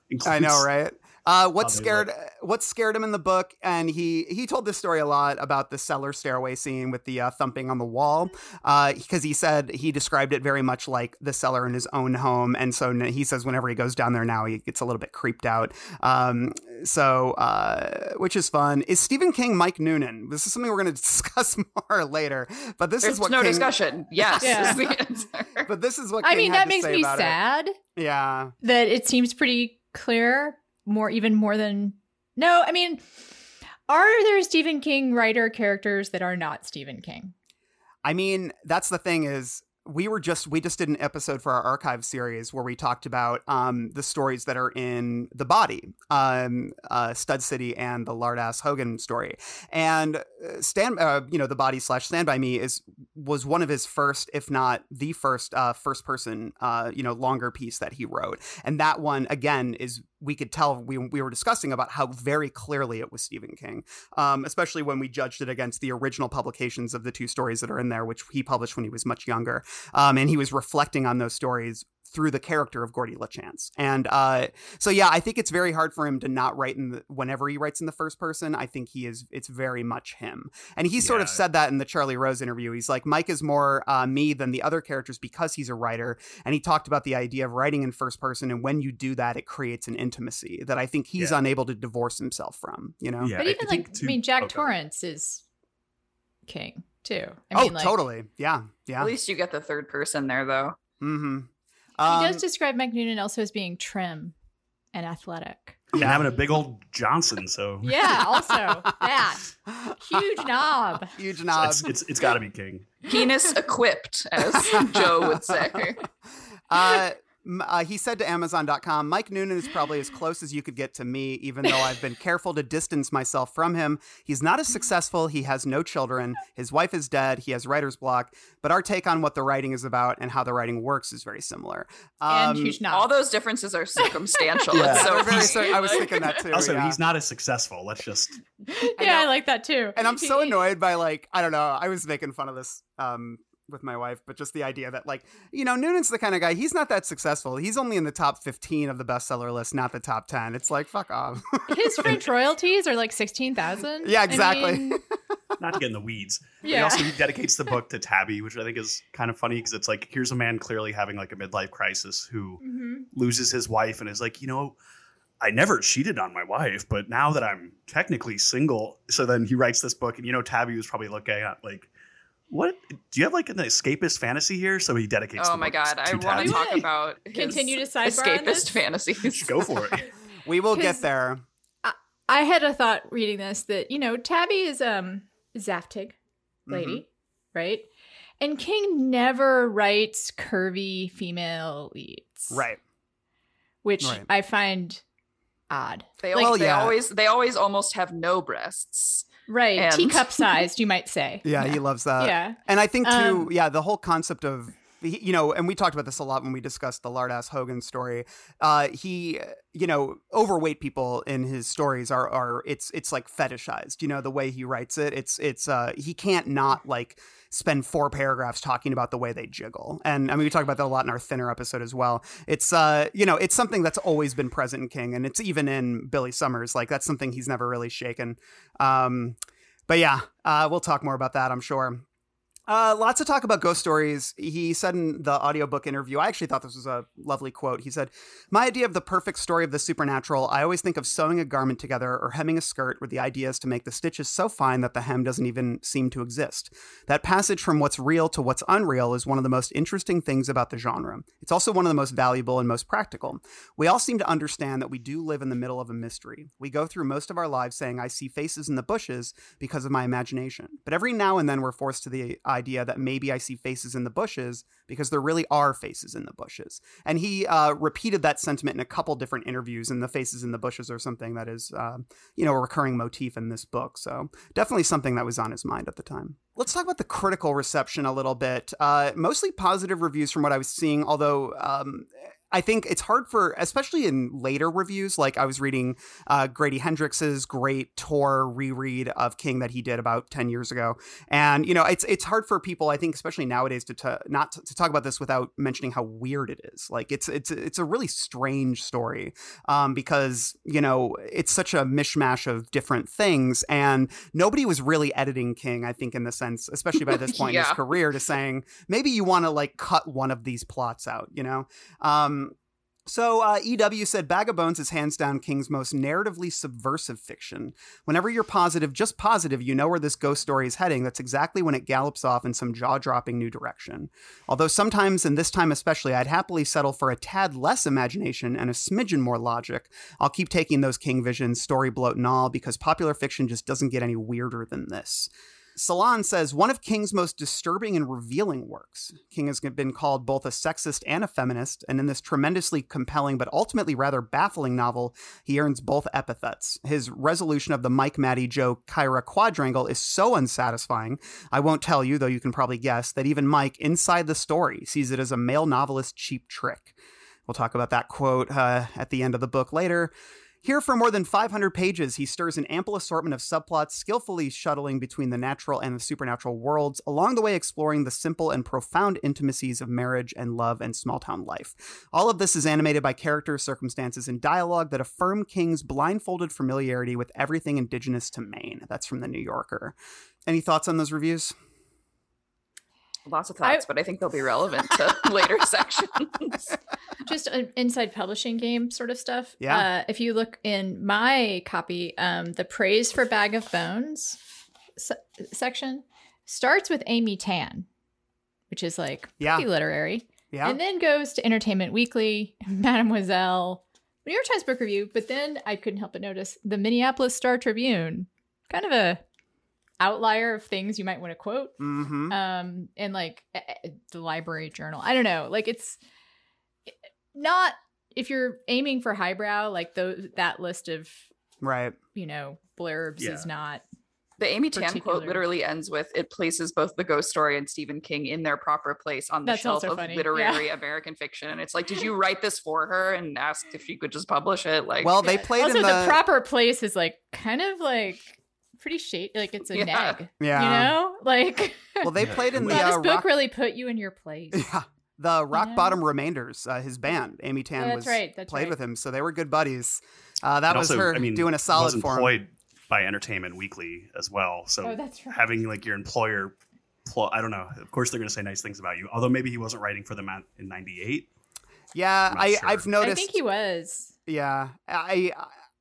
includes, I know, right? Uh, what How they scared what scared him in the book, and he he told this story a lot about the cellar stairway scene with the uh, thumping on the wall, because he said he described it very much like the cellar in his own home, and so he says whenever he goes down there now, he gets a little bit creeped out. Um, so uh, which is fun. Is Stephen King Mike Noonan? This is something we're going to discuss more later, but this There's is what no King, discussion. Yes, Yeah. is the answer. But this is what I King mean, had that to makes me about it. sad Yeah. that it seems pretty clear, more even more than no. I mean, are there Stephen King writer characters that are not Stephen King? I mean, that's the thing is we were just we just did an episode for our archive series where we talked about um, the stories that are in the body, um, uh, Stud City and the Lardass Hogan story, and uh, stand uh, you know the body slash Stand by Me is was one of his first, if not the first, uh, first person uh, you know longer piece that he wrote, and that one again is we could tell we we were discussing about how very clearly it was Stephen King um, especially when we judged it against the original publications of the two stories that are in there, which he published when he was much younger. Um, and he was reflecting on those stories through the character of Gordie LaChance. And uh, so, yeah, I think it's very hard for him to not write in the, whenever he writes in the first person. I think he is, it's very much him. And he sort of said that in the Charlie Rose interview. He's like, Mike is more uh, me than the other characters because he's a writer. And he talked about the idea of writing in first person. And when you do that, it creates an intimacy that I think he's Yeah. unable to divorce himself from, you know? Yeah, but even think like, too- I mean, Jack oh, go ahead. Torrance is King too. I oh, mean, like, totally. Yeah. Yeah. At least you get the third person there, though. Mm-hmm. He Um, does describe Mike Noonan also as being trim and athletic. Yeah, having a big old Johnson. So Yeah, also that huge knob. Huge knob. it's it's, it's got to be King. Penis equipped, as Joe would say. uh, m- uh, he said to Amazon.com, Mike Noonan is probably as close as you could get to me, even though I've been careful to distance myself from him. He's not as successful. He has no children. His wife is dead. He has writer's block. But our take on what the writing is about and how the writing works is very similar. and Um, huge. All those differences are circumstantial. Yeah. It's so they're very funny. cer- I was thinking that too. Also, yeah. he's not as successful. Let's just yeah, I like that too. and I'm so annoyed by like I don't know. I was making fun of this um with my wife, but just the idea that like you know Noonan's the kind of guy. He's not that successful. He's only in the top 15 of the bestseller list, not the top 10. It's like fuck off. His French royalties are like sixteen thousand. Yeah, exactly. not to get in the weeds. But he Yeah. also he dedicates the book to Tabby, which I think is kind of funny because it's like here's a man clearly having like a midlife crisis who hmm loses his wife and is like, you know, I never cheated on my wife, but now that I'm technically single, so then he writes this book, and you know, Tabby was probably looking at like, what do you have like an escapist fantasy here? So he dedicates. Oh the my god, I want to talk about his Continue to sidebar escapist fantasies. Go for it. we will get there. I had a thought reading this that you know Tabby is um Zaftig lady, right? And King never writes curvy female leads, Right. Which Right. I find odd. They, Like- Well, they yeah. always they always almost have no breasts. Right, And- teacup sized, you might say. Yeah, he loves that. yeah. And I think too, Um, yeah, the whole concept of you know, and we talked about this a lot when we discussed the Lardass Hogan story. Uh, he, you know, overweight people in his stories are are it's it's like fetishized. You know, the way he writes it, it's it's uh he can't not like spend four paragraphs talking about the way they jiggle. And I mean, we talk about that a lot in our thinner episode as well. It's uh, you know, it's something that's always been present in King, and it's even in Billy Summers. Like that's something he's never really shaken. Um, but yeah, uh, we'll talk more about that, I'm sure. Uh, lots of talk about ghost stories. He said in the audiobook interview, I actually thought this was a lovely quote. He said, My idea of the perfect story of the supernatural, I always think of sewing a garment together or hemming a skirt, where the idea is to make the stitches so fine that the hem doesn't even seem to exist. That passage from what's real to what's unreal is one of the most interesting things about the genre. It's also one of the most valuable and most practical. We all seem to understand that we do live in the middle of a mystery. We go through most of our lives saying, I see faces in the bushes because of my imagination. But every now and then we're forced to the idea that maybe I see faces in the bushes because there really are faces in the bushes. And he uh, repeated that sentiment in a couple different interviews, and the faces in the bushes are something that is, uh, you know, a recurring motif in this book. So definitely something that was on his mind at the time. Let's talk about the critical reception a little bit. Uh, mostly positive reviews from what I was seeing, although um, I think it's hard for, especially in later reviews. Like I was reading uh, Grady Hendrix's great Tor reread of King that he did about ten years ago, and you know it's it's hard for people. I think, especially nowadays, to t- not to, to talk about this without mentioning how weird it is. Like it's it's it's a really strange story um, because you know it's such a mishmash of different things, and nobody was really editing King. I think in the sense, especially by this point in his career, to saying maybe you want to like cut one of these plots out. You know. Um, so uh, EW said Bag of Bones is hands down King's most narratively subversive fiction. Whenever you're positive, just positive, you know where this ghost story is heading. That's exactly when it gallops off in some jaw-dropping new direction. Although sometimes, and this time especially, I'd happily settle for a tad less imagination and a smidgen more logic. I'll keep taking those King visions, story bloat and all, because popular fiction just doesn't get any weirder than this. Salon says one of King's most disturbing and revealing works. King has been called both a sexist and a feminist, and in this tremendously compelling but ultimately rather baffling novel, he earns both epithets. His resolution of the Mike, Mattie, Jo, Kyra quadrangle is so unsatisfying, I won't tell you, though you can probably guess, that even Mike, inside the story, sees it as a male novelist's cheap trick. We'll talk about that quote uh, at the end of the book later. Here, for more than 500 pages, he stirs an ample assortment of subplots, skillfully shuttling between the natural and the supernatural worlds, along the way exploring the simple and profound intimacies of marriage and love and small town life. All of this is animated by characters, circumstances, and dialogue that affirm King's blindfolded familiarity with everything indigenous to Maine. That's from the New Yorker. Any thoughts on those reviews? Lots of thoughts, but I think they'll be relevant to later sections. just an inside publishing game sort of stuff. Yeah. Uh, if you look in my copy, um, the praise for Bag of Bones se- section starts with Amy Tan, which is like Yeah. pretty literary, Yeah. and then goes to Entertainment Weekly, Mademoiselle, New York Times Book Review. But then I couldn't help but notice the Minneapolis Star Tribune, kind of a outlier of things you might want to quote mm-hmm. um and like the library journal i don't know like it's not if you're aiming for highbrow like those that list of right. you know blurbs Yeah. is not The Amy Tan Particular. quote literally ends with it places both the ghost story and Stephen King in their proper place on the That's shelf of funny, yeah. literary American fiction. And it's like, did you write this for her and asked if she could just publish it? Like, Well, they Yeah. played also in the... the, proper place is like kind of like pretty shady like it's a Yeah. neg Yeah. you know like Well, they played in the wow, this uh, book rock, really put you in your place yeah, the Rock know? Bottom Remainders. Uh, his band, Amy Tan, Yeah, that's was right, that's played right. with him, so they were good buddies. Uh, that And was also, her I mean, doing a was solid for him. employed by Entertainment Weekly as well. So oh that's right having like your employer, pl- I don't know. Of course, they're going to say nice things about you. Although maybe he wasn't writing for them at, in '98. Yeah, I'm not I, sure. I've noticed. i think he was Yeah, I,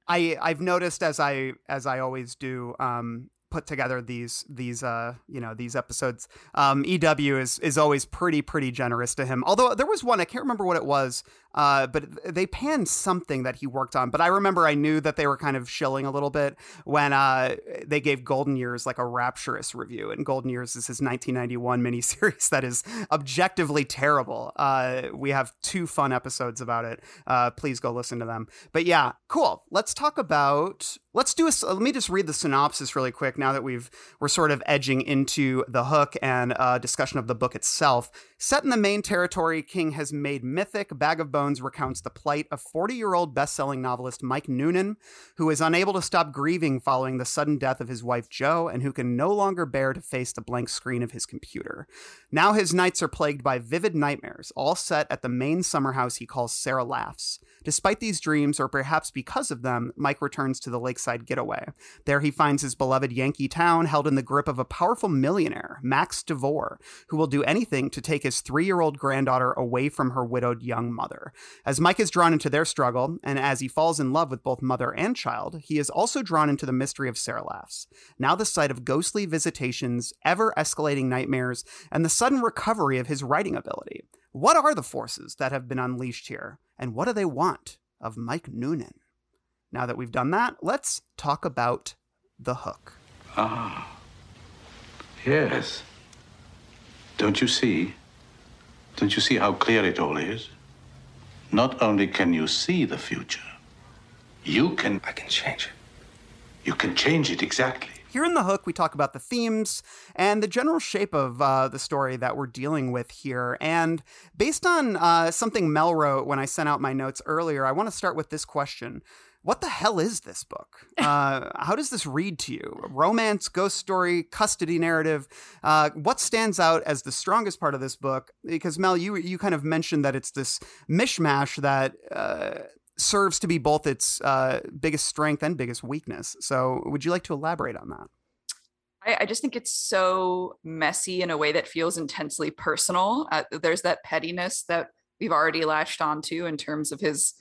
I, I've noticed as I as I always do. Um, put together these these uh you know these episodes. Um ew is is always pretty pretty generous to him. Although there was one i can't remember what it was uh but they panned something that he worked on. But i remember i knew that they were kind of shilling a little bit when uh they gave golden years like a rapturous review. And golden years is his 1991 miniseries that is objectively terrible. Uh we have two fun episodes about it. Uh please go listen to them. But yeah cool. Let's talk about let's do a let me just read the synopsis really quick now that we've we're sort of edging into the hook and uh, discussion of the book itself. Set in the Maine territory king has made mythic bag of bones recounts the plight of 40-year-old best-selling novelist mike noonan who is unable to stop grieving following the sudden death of his wife jo and who can no longer bear to face the blank screen of his computer. Now his nights are plagued by vivid nightmares all set at the Maine summer house he calls sara laughs. Despite these dreams, or perhaps because of them, Mike returns to the lakeside lakeside getaway. There he finds his beloved Yankee town held in the grip of a powerful millionaire, Max DeVore, who will do anything to take his three year old granddaughter away from her widowed young mother. As Mike is drawn into their struggle, and as he falls in love with both mother and child, he is also drawn into the mystery of Sara Laughs, now the site of ghostly visitations, ever escalating nightmares, and the sudden recovery of his writing ability. What are the forces that have been unleashed here, and what do they want of Mike Noonan? Now that we've done that, let's talk about the hook. Ah. Yes. Don't you see? Don't you see how clear it all is? Not only can you see the future, you can. I can change it. You can change it exactly. Here in the hook, we talk about the themes and the general shape of uh, the story that we're dealing with here. And based on uh, something Mel wrote when I sent out my notes earlier, I want to start with this question. What the hell is this book? Uh, how does this read to you? Romance, ghost story, custody narrative. Uh, what stands out as the strongest part of this book? Because Mel, you you kind of mentioned that it's this mishmash that uh, serves to be both its uh, biggest strength and biggest weakness. So, would you like to elaborate on that? I, I just think it's so messy in a way that feels intensely personal. Uh, there's that pettiness that we've already latched onto in terms of his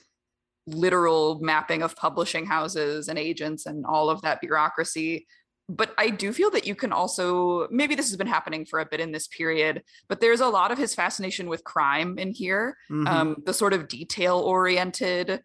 literal mapping of publishing houses and agents and all of that bureaucracy. But I do feel that you can also, maybe this has been happening for a bit in this period, but there's a lot of his fascination with crime in here. Mhm. Um, the sort of detail oriented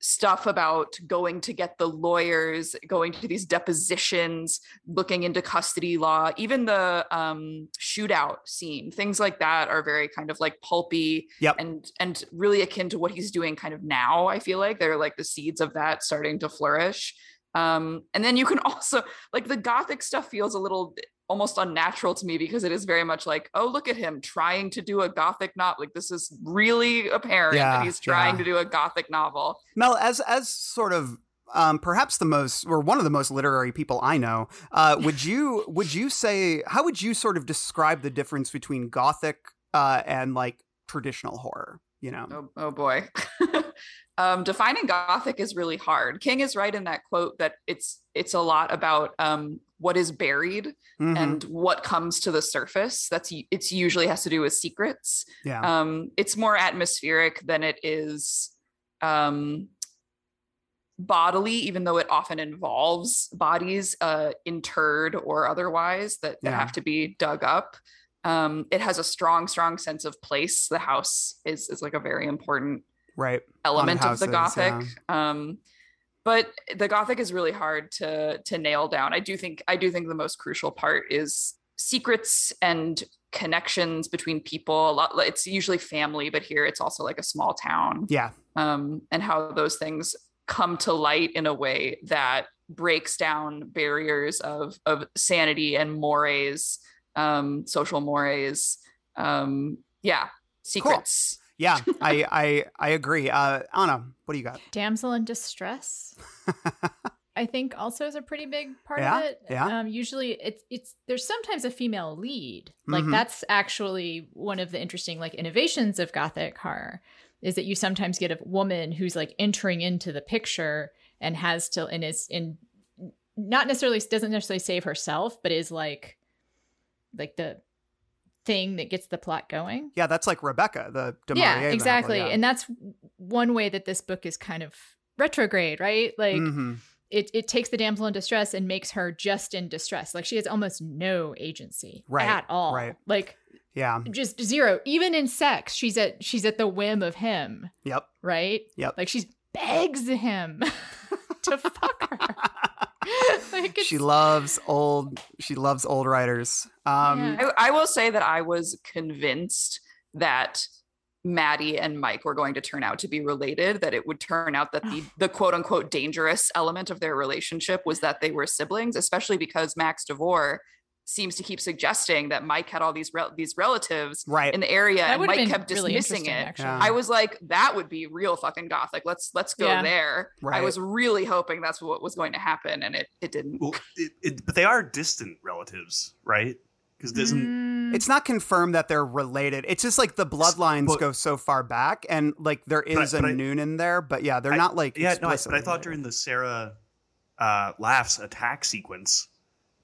stuff about going to get the lawyers, going to these depositions, looking into custody law, even the um, shootout scene, things like that are very kind of like pulpy Yep. and and really akin to what he's doing kind of now. I feel like they're like the seeds of that starting to flourish. Um, and then you can also like the gothic stuff feels a little almost unnatural to me because it is very much like, oh, look at him trying to do a gothic novel. Like this is really apparent Yeah, that he's trying yeah. to do a gothic novel. Mel, as as sort of um, perhaps the most or one of the most literary people I know, uh, would you would you say how would you sort of describe the difference between gothic uh, and like traditional horror? You know, Oh, oh boy. um, defining gothic is really hard. King is right in that quote that it's it's a lot about um, what is buried Mhm. and what comes to the surface. That's it's usually has to do with secrets. yeah, Um, it's more atmospheric than it is um, bodily, even though it often involves bodies uh, interred or otherwise that, that Yeah. have to be dug up. Um, it has a strong, strong sense of place. The house is is like a very important right. element of the houses, yeah. gothic. Um but the gothic is really hard to to nail down. I do think i do think the most crucial part is secrets and connections between people. A lot it's usually family but here it's also like a small town. Yeah, um and how those things come to light in a way that breaks down barriers of of sanity and mores um social mores. Um yeah secrets yeah. I I I agree. Uh, Anna, what do you got? Damsel in distress. I think also is a pretty big part Yeah, of it. yeah. Um, usually it's it's there's sometimes a female lead. Like Mhm. that's actually one of the interesting like innovations of gothic horror is that you sometimes get a woman who's like entering into the picture and has to and is in not necessarily doesn't necessarily save herself, but is like like the thing that gets the plot going. Yeah, that's like Rebecca, the de yeah, exactly. novel, yeah. And that's one way that this book is kind of retrograde, right? Like Mhm. it, it takes the damsel in distress and makes her just in distress. Like she has almost no agency Right, at all. right. Like yeah, just zero. Even in sex, she's at she's at the whim of him, yep, right? Yep. Like she begs him to fuck her. like she loves old. She loves old writers. Um, Yeah. I, I will say that I was convinced that Mattie and Mike were going to turn out to be related, that it would turn out that the, the quote unquote dangerous element of their relationship was that they were siblings, especially because Max DeVore seems to keep suggesting that Mike had all these rel- these relatives Right. in the area That and Mike kept dismissing interesting, it. Yeah. I was like, that would be real fucking gothic. Let's let's go Yeah. there. Right. I was really hoping that's what was going to happen, and it it didn't. Well, it, it, but they are distant relatives, right? Because doesn't Mm, It's not confirmed that they're related. It's just like the bloodlines But- go so far back, and like there is But a but I- Noonan there, but yeah, they're I- not like yeah, no. But I thought related. during the Sara uh, laughs attack sequence,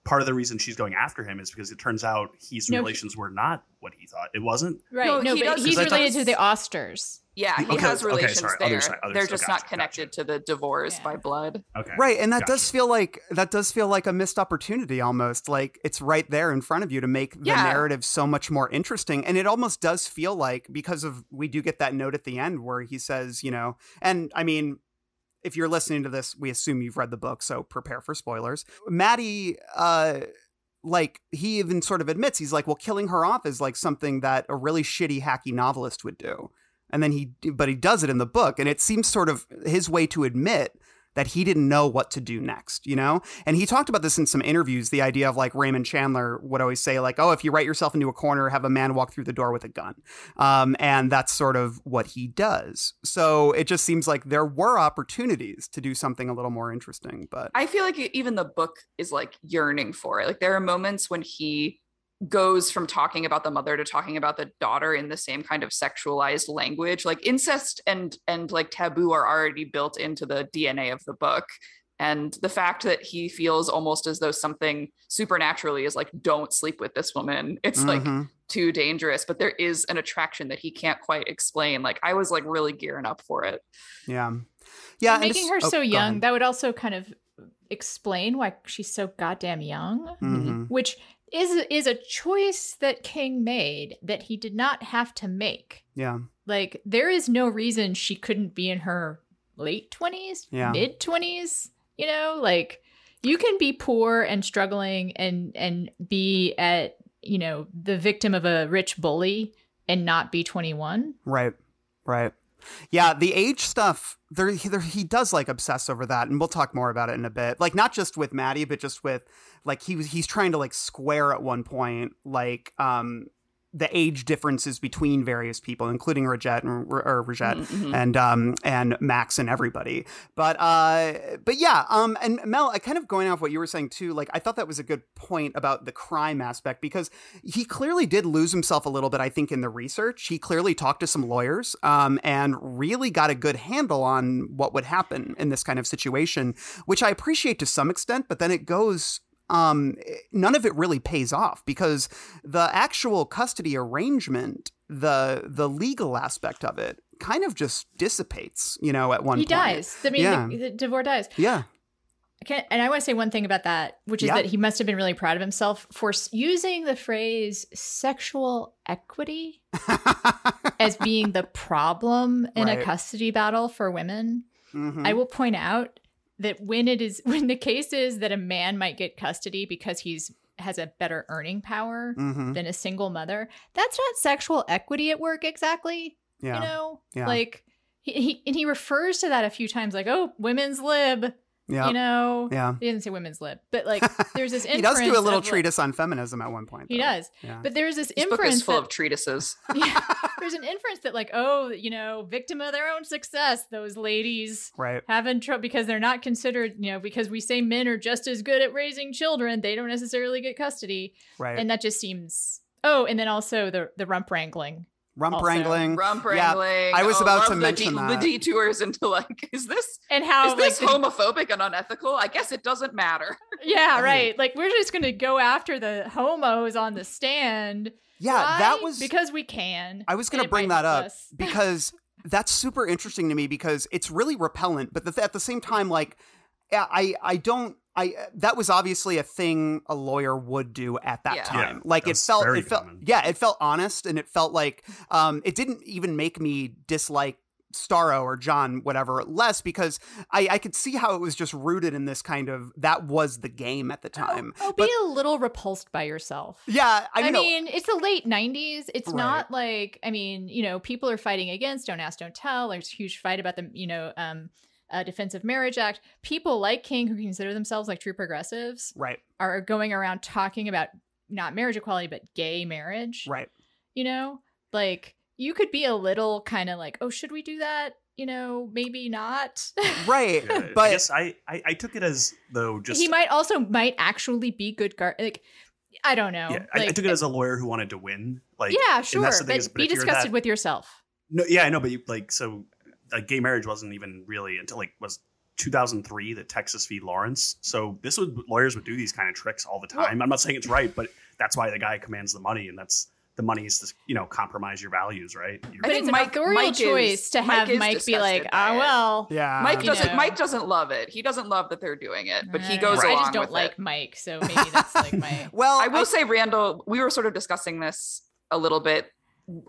part of the reason she's going after him is because it turns out his No, he- relations were not what he thought. It wasn't. Right. No, No, he but he's related thought- to the Osters. Yeah, he Okay, has okay, relations sorry, there. other side- other They're side, just gotcha, not connected gotcha. to the divorce Yeah. by blood. Okay. Right, and that Gotcha. does feel like that does feel like a missed opportunity almost. Like it's right there in front of you to make the Yeah. narrative so much more interesting. And it almost does feel like because of we do get that note at the end where he says, you know, and I mean if you're listening to this, we assume you've read the book, so prepare for spoilers. Mattie uh like he even sort of admits he's like, well, killing her off is like something that a really shitty hacky novelist would do. And then he but he does it in the book and it seems sort of his way to admit that he didn't know what to do next, you know? And he talked about this in some interviews, the idea of like Raymond Chandler would always say, like, oh, if you write yourself into a corner, have a man walk through the door with a gun. Um, and that's sort of what he does. So it just seems like there were opportunities to do something a little more interesting, but I feel like even the book is like yearning for it. Like there are moments when he goes from talking about the mother to talking about the daughter in the same kind of sexualized language. Like incest and and like taboo are already built into the DNA of the book. And the fact that he feels almost as though something supernaturally is like, don't sleep with this woman. It's like Mhm. too dangerous, but there is an attraction that he can't quite explain. Like I was like really gearing up for it. yeah. Yeah. And and making it's- her oh, so young, that would also kind of explain why she's so goddamn young, Mhm. which is is a choice that King made that he did not have to make. Yeah. Like there is no reason she couldn't be in her late 20s, Yeah. mid 20s, you know, like you can be poor and struggling and and be at, you know, the victim of a rich bully and not be 21. Right. Right. Yeah, the age stuff, there, he- there he does like obsess over that, and we'll talk more about it in a bit. Like not just with Mattie, but just with like he was he's trying to like square at one point like um the age differences between various people, including Rogette and or Mhm, mhm. and um and Max and everybody. But uh but yeah, um and Mel, I kind of going off what you were saying too, like I thought that was a good point about the crime aspect because he clearly did lose himself a little bit, I think, in the research. He clearly talked to some lawyers um and really got a good handle on what would happen in this kind of situation, which I appreciate to some extent, but then it goes um none of it really pays off because the actual custody arrangement the the legal aspect of it kind of just dissipates you know at one he point dies. I mean, Yeah. the, the Devore dies. yeah and I want to say one thing about that, which is Yeah. that he must have been really proud of himself for s- using the phrase sexual equity as being the problem in Right. a custody battle for women. Mhm. I will point out that when it is when the case is that a man might get custody because he's has a better earning power Mhm. than a single mother, that's not sexual equity at work exactly. yeah You know, Yeah. like he, he and he refers to that a few times, like, "Oh, women's lib." Yeah You know, Yeah. He didn't say women's lib, but like, there's this. he does do a little of, like- treatise on feminism at one point He does, yeah but there's this This book inference is full that, of treatises. yeah, there's an inference that like, oh, you know, victim of their own success, those ladies right having trouble because they're not considered, you know, because we say men are just as good at raising children, they don't necessarily get custody, right and that just seems. Oh, and then also the the rump wrangling. Rump also- wrangling Rump Yeah, wrangling. I was Oh, about love to the mention de- that. the detours into like, is this And how is this like the- homophobic and unethical? I guess it doesn't matter. yeah, right. Like we're just gonna go after the homos on the stand. yeah Why? that was because we can. I was going to bring that up because that's super interesting to me because it's really repellent, but the, at the same time, like I I don't I that was obviously a thing a lawyer would do at that Yeah. time. Yeah, like it felt it felt common. yeah it felt honest and it felt like um it didn't even make me dislike Storrow or John, whatever, less because I, I could see how it was just rooted in this kind of that was the game at the time. Oh, but be a little repulsed by yourself. yeah, I, I, mean, it's the late 90s. It's Right. not like, I mean, you know, people are fighting against Don't Ask, Don't Tell. There's a huge fight about the, you know, um, uh, Defense of Marriage Act. People like King, who consider themselves like true progressives, right, are going around talking about not marriage equality, but gay marriage. right. You know, like you could be a little kind of like, oh, should we do that? You know, maybe not. Right. Yeah, I but guess I, I I took it as though just he might also might actually be good guard. Like, I don't know. yeah, I, I took it as a lawyer who wanted to win. Like yeah, sure, that's the but be disgusted that- with yourself. No, yeah, I know, but you, like so, like gay marriage wasn't even really until like was 2003, the Texas v. Lawrence. So this would lawyers would do these kind of tricks all the time. I'm not saying it's right, but that's why the guy commands the money, and that's the money is to you know compromise your values, right? You're- But think it's an Mike- authorial is- choice to have is Mike be like, disgusted by ah, it." well. Yeah. Mike doesn't. know. Mike doesn't love it. He doesn't love that they're doing it, but he goes I along just don't with like it. Mike, so maybe that's like my. well, I will say, Randall, we were sort of discussing this a little bit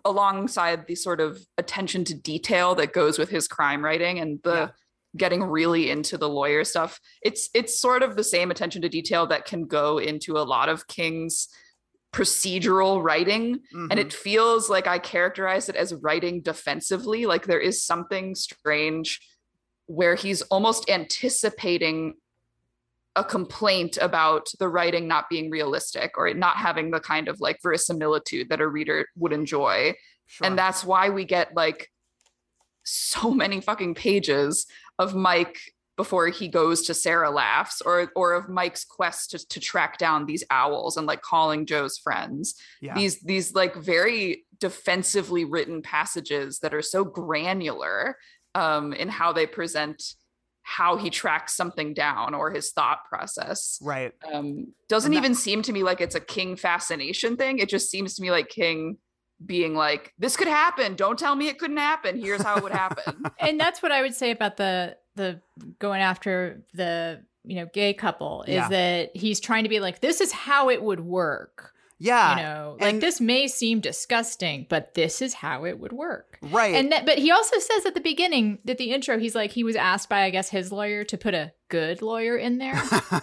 alongside the sort of attention to detail that goes with his crime writing and the Yeah. getting really into the lawyer stuff. It's it's sort of the same attention to detail that can go into a lot of King's procedural writing Mhm. and it feels like I characterize it as writing defensively. Like there is something strange where he's almost anticipating a complaint about the writing not being realistic or it not having the kind of like verisimilitude that a reader would enjoy. Sure. And that's why we get like so many fucking pages of Mike before he goes to Sara laughs or or of Mike's quest to, to track down these owls and like calling Jo's friends yeah. these these like very defensively written passages that are so granular um, in how they present how he tracks something down or his thought process right. um, doesn't that- even seem to me like it's a king fascination thing it just seems to me like king being like this could happen don't tell me it couldn't happen here's how it would happen and that's what I would say about the the going after the you know gay couple is Yeah. that he's trying to be like this is how it would work. Yeah. you know, like and- this may seem disgusting, but this is how it would work. right. And that, but he also says at the beginning, that the intro, he's like he was asked by I guess his lawyer to put a good lawyer in there.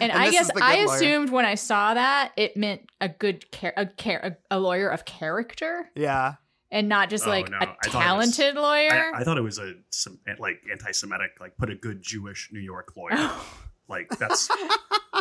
And, And I guess I lawyer. assumed when I saw that it meant a good char- a, char- a, a lawyer of character yeah. and not just Oh, like no. a I thought it was- talented lawyer. I, I thought it was a some eh, like anti-Semitic, like put a good Jewish New York lawyer. like that's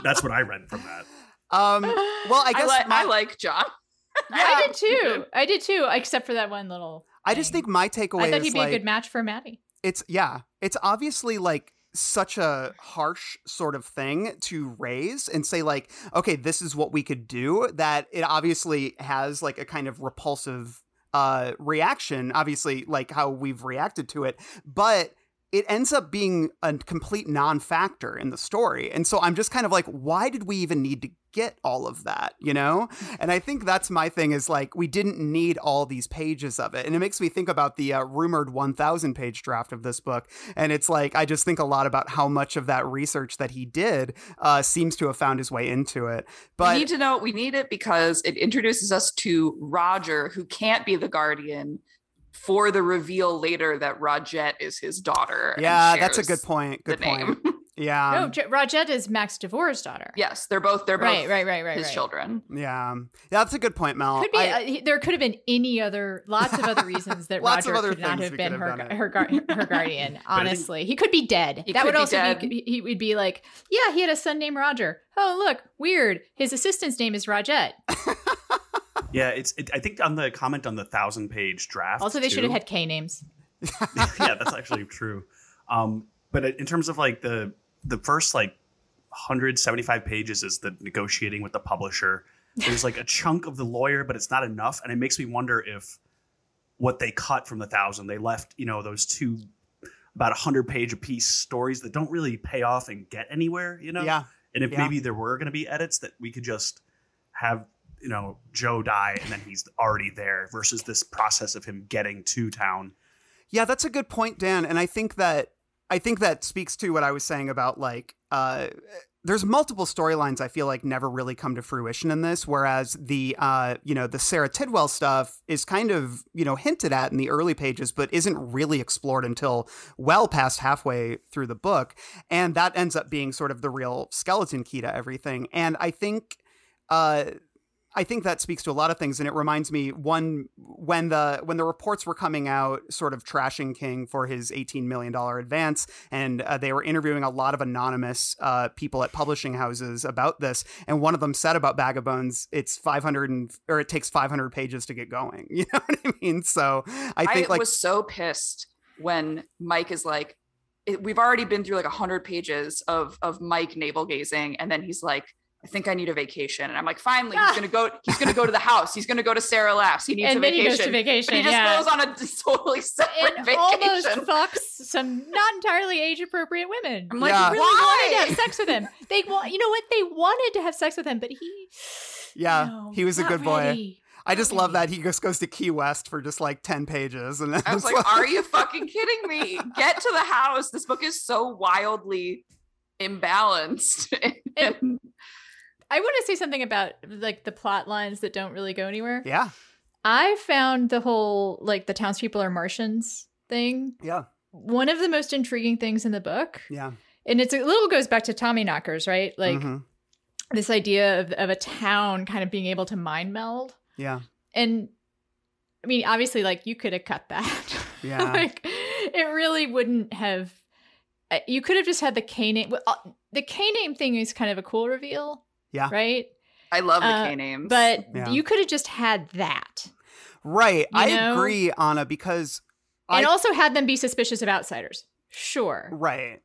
that's what I read from that. Um. Well, I I, guess my- I like john I did too. I did too, except for that one little. I just thing. think my takeaway I thought is he'd be like a good match for Mattie. it's yeah, it's obviously like such a harsh sort of thing to raise and say like, okay, this is what we could do. That it obviously has like a kind of repulsive uh reaction. Obviously, like how we've reacted to it, but. It ends up being a complete non-factor in the story. And so I'm just kind of like, why did we even need to get all of that, you know? And I think that's my thing is like, we didn't need all these pages of it. And it makes me think about the uh, rumored 1,000 page draft of this book. And it's like, I just think a lot about how much of that research that he did uh, seems to have found his way into it. But we need to know we need it because it introduces us to Roger, who can't be the guardian for the reveal later that Rogette is his daughter. yeah, that's a good point. Good point. name. Yeah. no, J- Rogette is Max DeVore's daughter. yes, they're both they're both Right, right, right, right, his right. children. Yeah. That's a good point, Mel. Could be. I- uh, there could have been any other, lots of other reasons that Roger could not have been could have her done gu- it. her, her guardian. Honestly, he could be dead. He that could would be also dead. be. He would be like, yeah, he had a son named Roger. Oh, look, weird. His assistant's name is Rogette. Yeah, it's. It, I think on the comment on the thousand page draft. Also, they should have had K names. yeah, that's actually true. Um, but in terms of like the the first like 175 pages is the negotiating with the publisher. There's like a chunk of the lawyer, but it's not enough, and it makes me wonder if what they cut from the thousand they left, you know, those two about a hundred page a piece stories that don't really pay off and get anywhere, you know. yeah. And if Yeah. maybe there were going to be edits that we could just have, you know, Jo die and then he's already there versus this process of him getting to town. Yeah, that's a good point, Dan. And I think that I think that speaks to what I was saying about like uh there's multiple storylines I feel like never really come to fruition in this, whereas the uh, you know, the Sara Tidwell stuff is kind of, you know, hinted at in the early pages, but isn't really explored until well past halfway through the book. And that ends up being sort of the real skeleton key to everything. And I think uh I think that speaks to a lot of things, and it reminds me one when the when the reports were coming out, sort of trashing King for his eighteen million dollar advance, and uh, they were interviewing a lot of anonymous uh, people at publishing houses about this, and one of them said about Bag of Bones, it's five hundred and or it takes five hundred pages to get going. You know what I mean? So I I, think like was so pissed when Mike is like, it, we've already been through like a hundred pages of of Mike navel gazing, and then he's like, I think I need a vacation. And I'm like, finally, he's ah. gonna go, he's gonna go to the house. He's gonna go to Sara Laughs. He needs And a then he vacation. goes to vacation, But he just yeah. goes on a totally separate and vacation. almost fucks some not entirely age appropriate women. I'm like, Yeah. They really why? wanted to have sex with him. They want, you know what? They wanted to have sex with him, but he. Yeah, no, he was a not good boy. I just love that he just goes to Key West for just like 10 pages. And then I was it's like, are you fucking kidding me? Get to the house. This book is so wildly imbalanced. And- I want to say something about like the plot lines that don't really go anywhere. yeah, I found the whole like the townspeople are Martians thing yeah, one of the most intriguing things in the book. yeah. And it's a little goes back to Tommyknockers, right? Like Mhm. this idea of, of a town kind of being able to mind meld. yeah, And I mean, obviously, like you could have cut that. Yeah. like it really wouldn't have. uh, You could have just had the K name. uh, The K name thing is kind of a cool reveal. Yeah. Right. I love the Uh, K names. But Yeah. you could have just had that, Right. You I know? agree, Anna, because and I also had them be suspicious of outsiders. Sure. Right.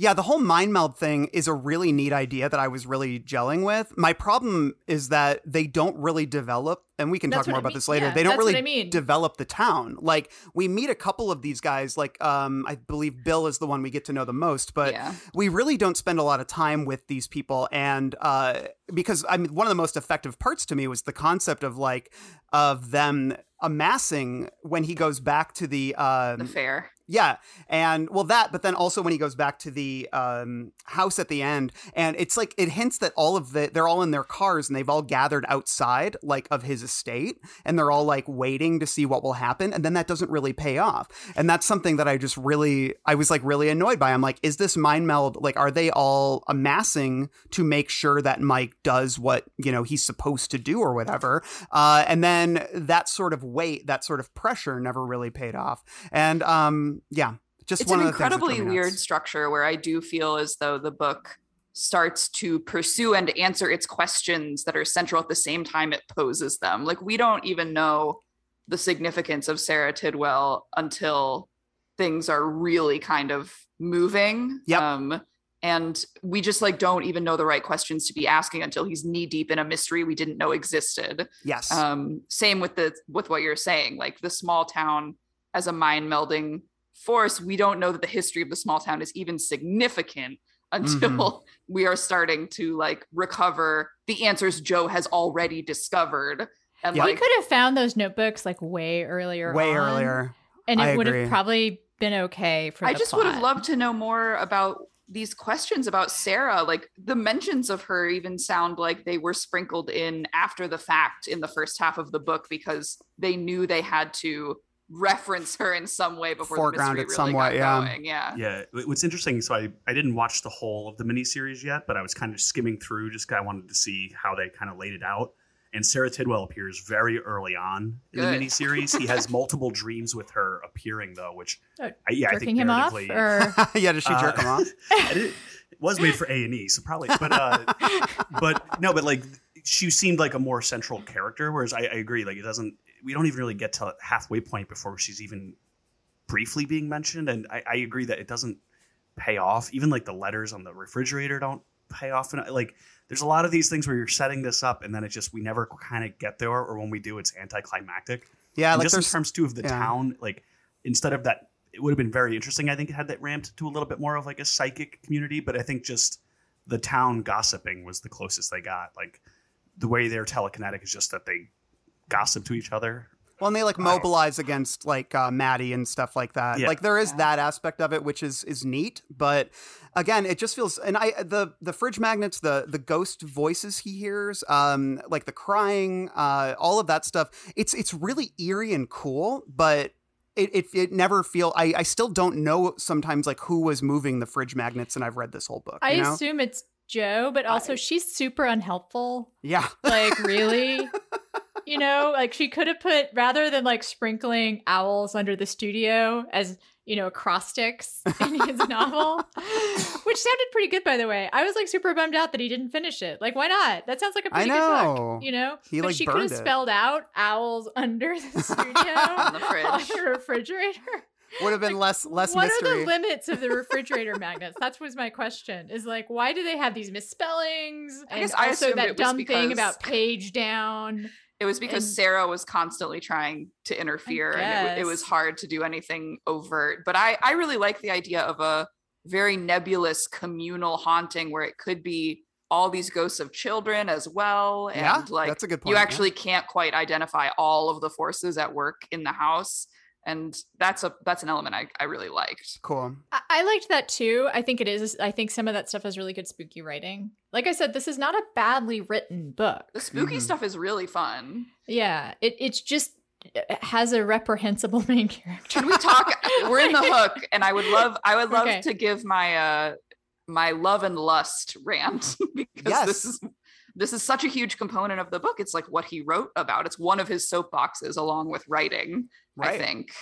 Yeah, the whole mind meld thing is a really neat idea that I was really gelling with. My problem is that they don't really develop, and we can That's talk more I about mean. this later. Yeah, they don't really I mean. develop the town. Like we meet a couple of these guys, like um, I believe Bill is the one we get to know the most, but yeah. we really don't spend a lot of time with these people and uh because i mean one of the most effective parts to me was the concept of like of them amassing when he goes back to the um The fair. Yeah, and well, that, but then also when he goes back to the um, house at the end, and it's like it hints that all of the they're all in their cars and they've all gathered outside like of his estate, and they're all like waiting to see what will happen, and then that doesn't really pay off, and that's something that I just really I was like really annoyed by. I'm like, is this mind meld? Like, are they all amassing to make sure that Mike does what you know he's supposed to do or whatever? Uh, and then that sort of weight, that sort of pressure, never really paid off. And um, yeah, just it's one an of the incredibly weird structure where I do feel as though the book starts to pursue and answer its questions that are central at the same time it poses them. Like we don't even know the significance of Sara Tidwell until things are really kind of moving. Yep. Um, and we just like don't even know the right questions to be asking until he's knee deep in a mystery we didn't know existed Yes. um same with the with what you're saying like the small town as a mind melding force we don't know that the history of the small town is even significant until Mm-hmm. we are starting to like recover the answers jo has already discovered and Yeah. we could have found those notebooks like way earlier. Way on, earlier. and I it would agree. have probably been okay for. i the just would have loved to know more about these questions about sara like the mentions of her even sound like they were sprinkled in after the fact in the first half of the book because they knew they had to reference her in some way before Foreground the it mystery really somewhat, got yeah. going yeah Yeah, what's interesting. So I, I didn't watch the whole of the miniseries yet, but I was kind of skimming through. Just kind of wanted to see how they kind of laid it out. And Sara Tidwell appears very early on in Good. the miniseries. he has multiple dreams with her appearing though, which I, yeah, I think him off, or yeah, does she jerk Uh, him off? I didn't- it was made for A and E, so probably. But uh, but no, but like she seemed like a more central character. Whereas I, I agree, like it doesn't. We don't even really get to halfway point before she's even briefly being mentioned, and I, I agree that it doesn't pay off. Even like the letters on the refrigerator don't pay off, and uh, like there's a lot of these things where you're setting this up, and then it just we never kind of get there, or when we do, it's anticlimactic. Yeah, like just in terms too of the yeah. town, like instead of that, it would have been very interesting. I think had that ramped to a little bit more of like a psychic community, but I think just the town gossiping was the closest they got. Like the way they're telekinetic is just that they gossip to each other. well, and they like mobilize against like uh, Mattie and stuff like that. Yeah. Like there is that aspect of it, which is is neat. But again, it just feels and I the the fridge magnets, the the ghost voices he hears, um, like the crying, uh, all of that stuff. It's it's really eerie and cool, but. It, it, it never feel I, I still don't know sometimes like who was moving the fridge magnets and I've read this whole book. I you know? assume it's Jo, but also she's super unhelpful. yeah. Like, really? you know, like she could have put rather than like sprinkling owls under the studio as you know acrostics in his novel, which sounded pretty good by the way. I was like super bummed out that he didn't finish it. Like, why not? That sounds like a pretty good know. book. You know, He, but like, she could have spelled out owls under the studio On the fridge. on the refrigerator. would have been less less what mystery. are the limits of the refrigerator magnets? That was my question. Is like, why do they have these misspellings? I And guess I also assumed that it was dumb thing about page down. It was because And- Sara was constantly trying to interfere, and it, it was hard to do anything overt. But I, I really like the idea of a very nebulous communal haunting where it could be all these ghosts of children as well, and Yeah, like that's a good point, you yeah. actually can't quite identify all of the forces at work in the house, and that's a that's an element I, I really liked. Cool. I-, I liked that too. I think it is. I think some of that stuff is really good spooky writing. Like I said, this is not a badly written book. The spooky Mhm. stuff is really fun. Yeah, it it's just it has a reprehensible main character. Can we talk? We're in the hook, and I would love I would love Okay. to give my uh my love and lust rant because this is this is such a huge component of the book. It's like what he wrote about. It's one of his soapboxes along with writing, I think.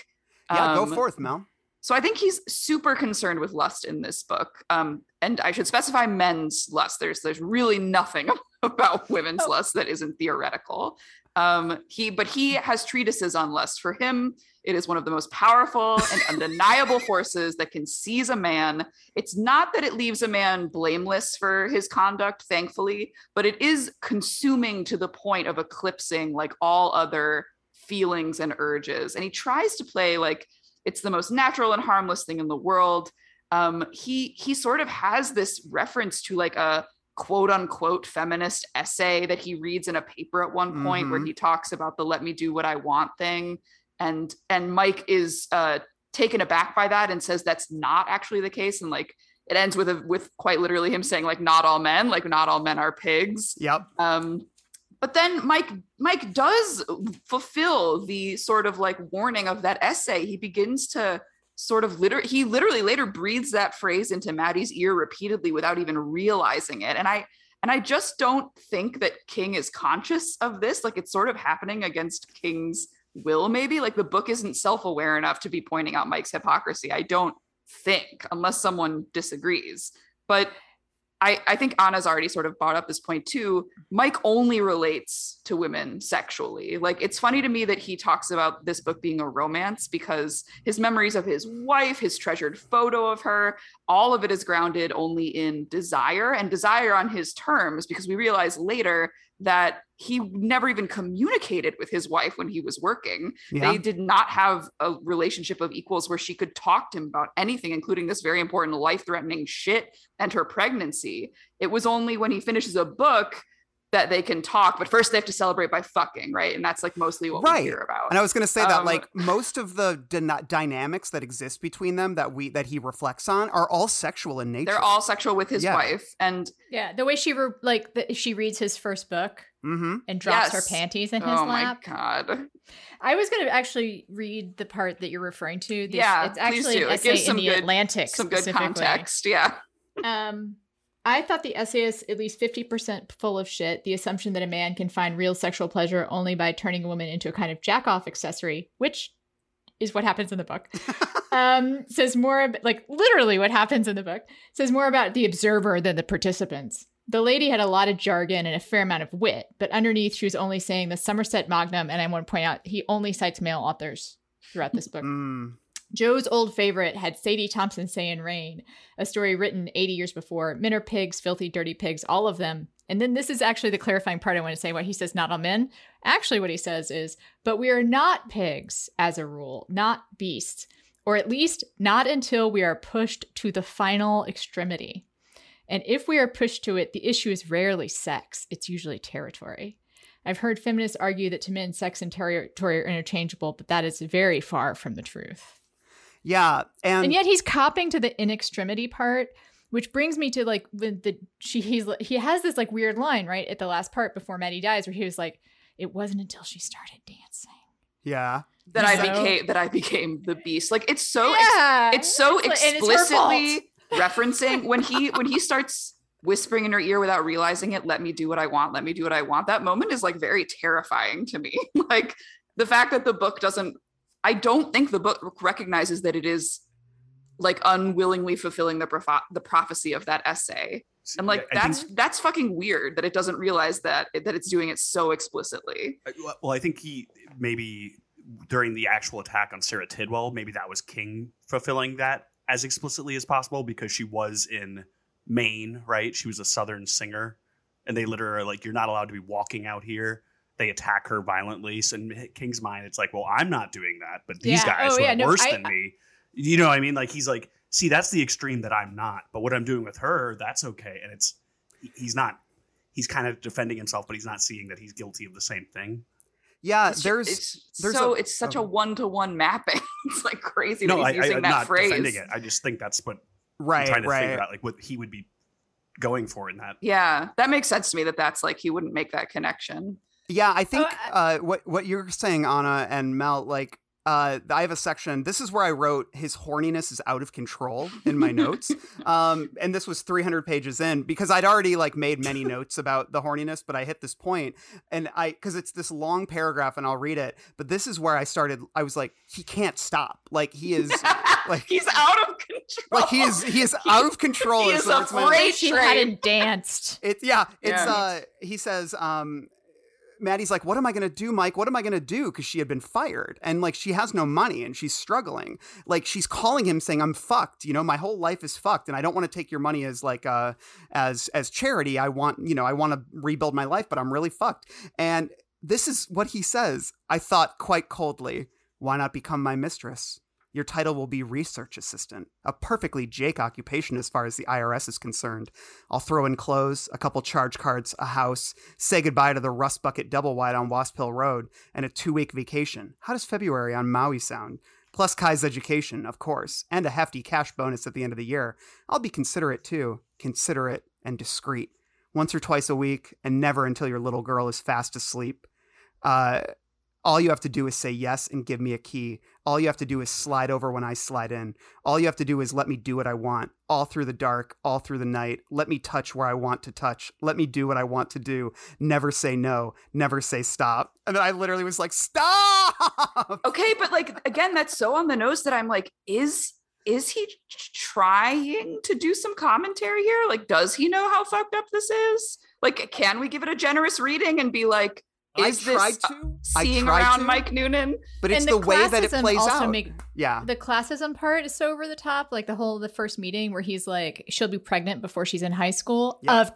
Yeah, go Um, forth, Mel. So I think he's super concerned with lust in this book. Um, and I should specify men's lust. There's there's really nothing about women's Oh. lust that isn't theoretical. Um, he but he has treatises on lust. For him, it is one of the most powerful and undeniable forces that can seize a man. It's not that it leaves a man blameless for his conduct, thankfully, but it is consuming to the point of eclipsing like all other feelings and urges. And he tries to play like it's the most natural and harmless thing in the world. Um, he he sort of has this reference to like a quote unquote feminist essay that he reads in a paper at one point where Mhm. he talks about the let me do what I want thing. And and Mike is uh taken aback by that and says that's not actually the case. And like it ends with a with quite literally him saying like not all men, like not all men are pigs. Yep. Um, but then Mike Mike does fulfill the sort of like warning of that essay. He begins to sort of liter he literally later breathes that phrase into Mattie's ear repeatedly without even realizing it. And I and I just don't think that King is conscious of this. Like it's sort of happening against King's will, maybe. Like the book isn't self-aware enough to be pointing out Mike's hypocrisy. I don't think, unless someone disagrees. But I, I think Anna's already sort of brought up this point too. Mike only relates to women sexually. Like it's funny to me that he talks about this book being a romance because his memories of his wife, his treasured photo of her, all of it is grounded only in desire and desire on his terms because we realize later that he never even communicated with his wife when he was working. Yeah. They did not have a relationship of equals where she could talk to him about anything, including this very important life threatening shit and her pregnancy. It was only when he finishes a book that they can talk, but first they have to celebrate by fucking, right? And that's like mostly what Right. we hear about. And I was going to say that Um, like most of the dyna- dynamics that exist between them that we that he reflects on are all sexual in nature. They're all sexual with his Yeah. wife. And Yeah, the way she re- like the, she reads his first book Mm-hmm. and drops Yes. her panties in his oh lap. Oh my God. I was going to actually read the part that you're referring to. This- Yeah, it's actually do. an It essay gives in the good- Atlantic. Some good context. Yeah. Um, I thought the essay is at least 50% full of shit. The assumption that a man can find real sexual pleasure only by turning a woman into a kind of jack off accessory, which is what happens in the book. um, says more, ab- like literally what happens in the book, says more about the observer than the participants. The lady had a lot of jargon and a fair amount of wit, but underneath she was only saying the Somerset Maugham, and I want to point out he only cites male authors throughout this book. Mm. Jo's old favorite had Sadie Thompson say in Rain, a story written 80 years before. Men are pigs, filthy, dirty pigs, all of them. And then this is actually the clarifying part I want to say what he says, not all men. Actually, what he says is, but we are not pigs as a rule, not beasts, or at least not until we are pushed to the final extremity. And if we are pushed to it, the issue is rarely sex, it's usually territory. I've heard feminists argue that to men, sex and territory are interchangeable, but that is very far from the truth. Yeah, and, And yet he's copping to the in extremity part, which brings me to like when the she he's he has this like weird line right at the last part before Mattie dies, where he was like, "It wasn't until she started dancing." yeah, That I became that I became the beast. Like it's so ex- yeah, it's so It's like- it's explicitly referencing when he when he starts whispering in her ear without realizing it let me do what i want let me do what i want that moment is like very terrifying to me like the fact that the book doesn't i don't think the book recognizes that it is like unwillingly fulfilling the the prophecy of that essay and like I think- that's that's fucking weird that it doesn't realize that that it's doing it so explicitly well, I think he maybe during the actual attack on Sara Tidwell, maybe that was King fulfilling that as explicitly as possible because she was in Maine, right? She was a Southern singer, and they literally are like, "You're not allowed to be walking out here." They attack her violently. So in King's mind, it's like, "Well, I'm not doing that, but these Yeah. guys Oh, who yeah, are no, worse I- than me." You know what I mean? Like he's like, "See, that's the extreme that I'm not, but what I'm doing with her, that's okay." And it's he's not. He's kind of defending himself, but he's not seeing that he's guilty of the same thing. Yeah, It's, ju- there's it's there's so a- it's such oh. a one to one mapping. it's like crazy no, that I, he's I, using I'm that not phrase. defending it. I just think that's what I'm right, trying to right. figure out, like what he would be going for in that. Yeah, that makes sense to me. That that's like he wouldn't make that connection. Yeah, I think Oh, uh, what what you're saying, Anna and Mel, like uh, I have a section. This is where I wrote his horniness is out of control in my notes, um, and this was 300 pages in because I'd already like made many notes about the horniness, but I hit this point, and I because it's this long paragraph, and I'll read it. But this is where I started. I was like, he can't stop. Like he is. Like- he's out of control. Like he is, he is out of control. He is far a as my- freight she hadn't danced. It's yeah, it's Yeah. uh he says um Mattie's like, "What am I going to do, Mike? What am I going to do?" cuz she had been fired and like she has no money and she's struggling. Like she's calling him saying, "I'm fucked. You know, my whole life is fucked and I don't want to take your money as like uh as as charity. I want, you know, I want to rebuild my life, but I'm really fucked." And this is what he says. I thought quite coldly, "Why not become my mistress?" Your title will be research assistant, a perfectly Jake occupation as far as the IRS is concerned. I'll throw in clothes, a couple charge cards, a house, say goodbye to the rust bucket double wide on Wasp Hill Road, and a two week vacation. How does February on Maui sound? Plus Kai's education, of course, and a hefty cash bonus at the end of the year. I'll be considerate too, considerate and discreet. Once or twice a week, and never until your little girl is fast asleep. Uh, all you have to do is say yes and give me a key. All you have to do is slide over when I slide in. All you have to do is let me do what I want, all through the dark, all through the night. Let me touch where I want to touch. Let me do what I want to do. Never say no. Never say stop. And then I literally was like, stop. Okay, but like again, that's so on the nose that I'm like, is is he trying to do some commentary here? Like, does he know how fucked up this is? Like, can we give it a generous reading and be like, I is tried this uh, to. I seeing tried around to, Mike Noonan? But it's and the, the, way that it plays also out. Make, yeah. the classism part is so over the top. Like the whole the first meeting where he's like, she'll be pregnant before she's in high school Yeah. of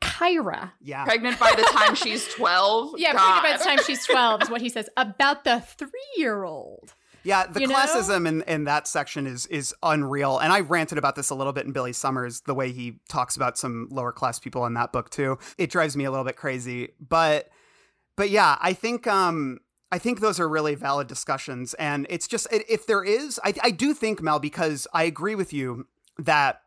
Kyra. Yeah. Pregnant by the time she's 12? Yeah, pregnant by the time she's twelve is what he says about the three year old. Yeah, the You know? classism in, in that section is is unreal. And I ranted about this a little bit in Billy Summers, the way he talks about some lower class people in that book too. It drives me a little bit crazy. But but yeah, I think um I think those are really valid discussions. And it's just if there is, I, I do think Mel, because I agree with you that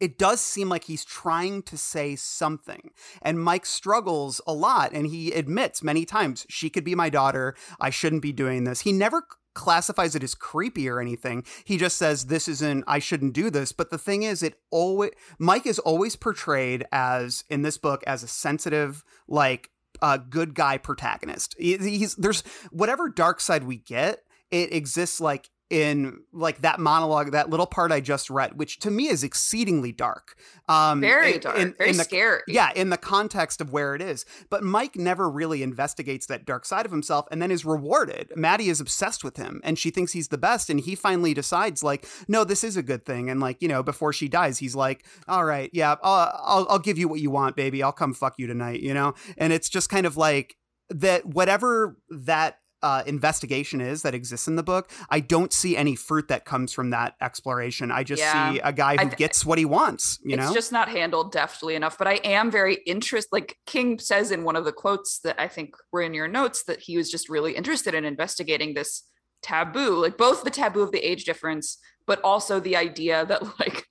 it does seem like he's trying to say something. And Mike struggles a lot and he admits many times, she could be my daughter. I shouldn't be doing this. He never classifies it as creepy or anything. He just says this isn't I shouldn't do this. But the thing is it always Mike is always portrayed as in this book as a sensitive like uh, good guy protagonist. He- He's there's whatever dark side we get, it exists like in like that monologue, that little part I just read, which to me is exceedingly dark. Um, Very dark, in- very in the- scary. Yeah, in the context of where it is. But Mike never really investigates that dark side of himself and then is rewarded. Mattie is obsessed with him and she thinks he's the best. And he finally decides, like, no, this is a good thing. And, like, you know, before she dies, he's like, all right, yeah, I'll, I'll, I'll give you what you want, baby. I'll come fuck you tonight, you know? And it's just kind of like that, whatever that. Uh, investigation is that exists in the book. I don't see any fruit that comes from that exploration. I just Yeah. see a guy who th- gets what he wants. You it's know, just not handled deftly enough. But I am very interested. Like King says in one of the quotes that I think were in your notes that he was just really interested in investigating this taboo, like both the taboo of the age difference, but also the idea that like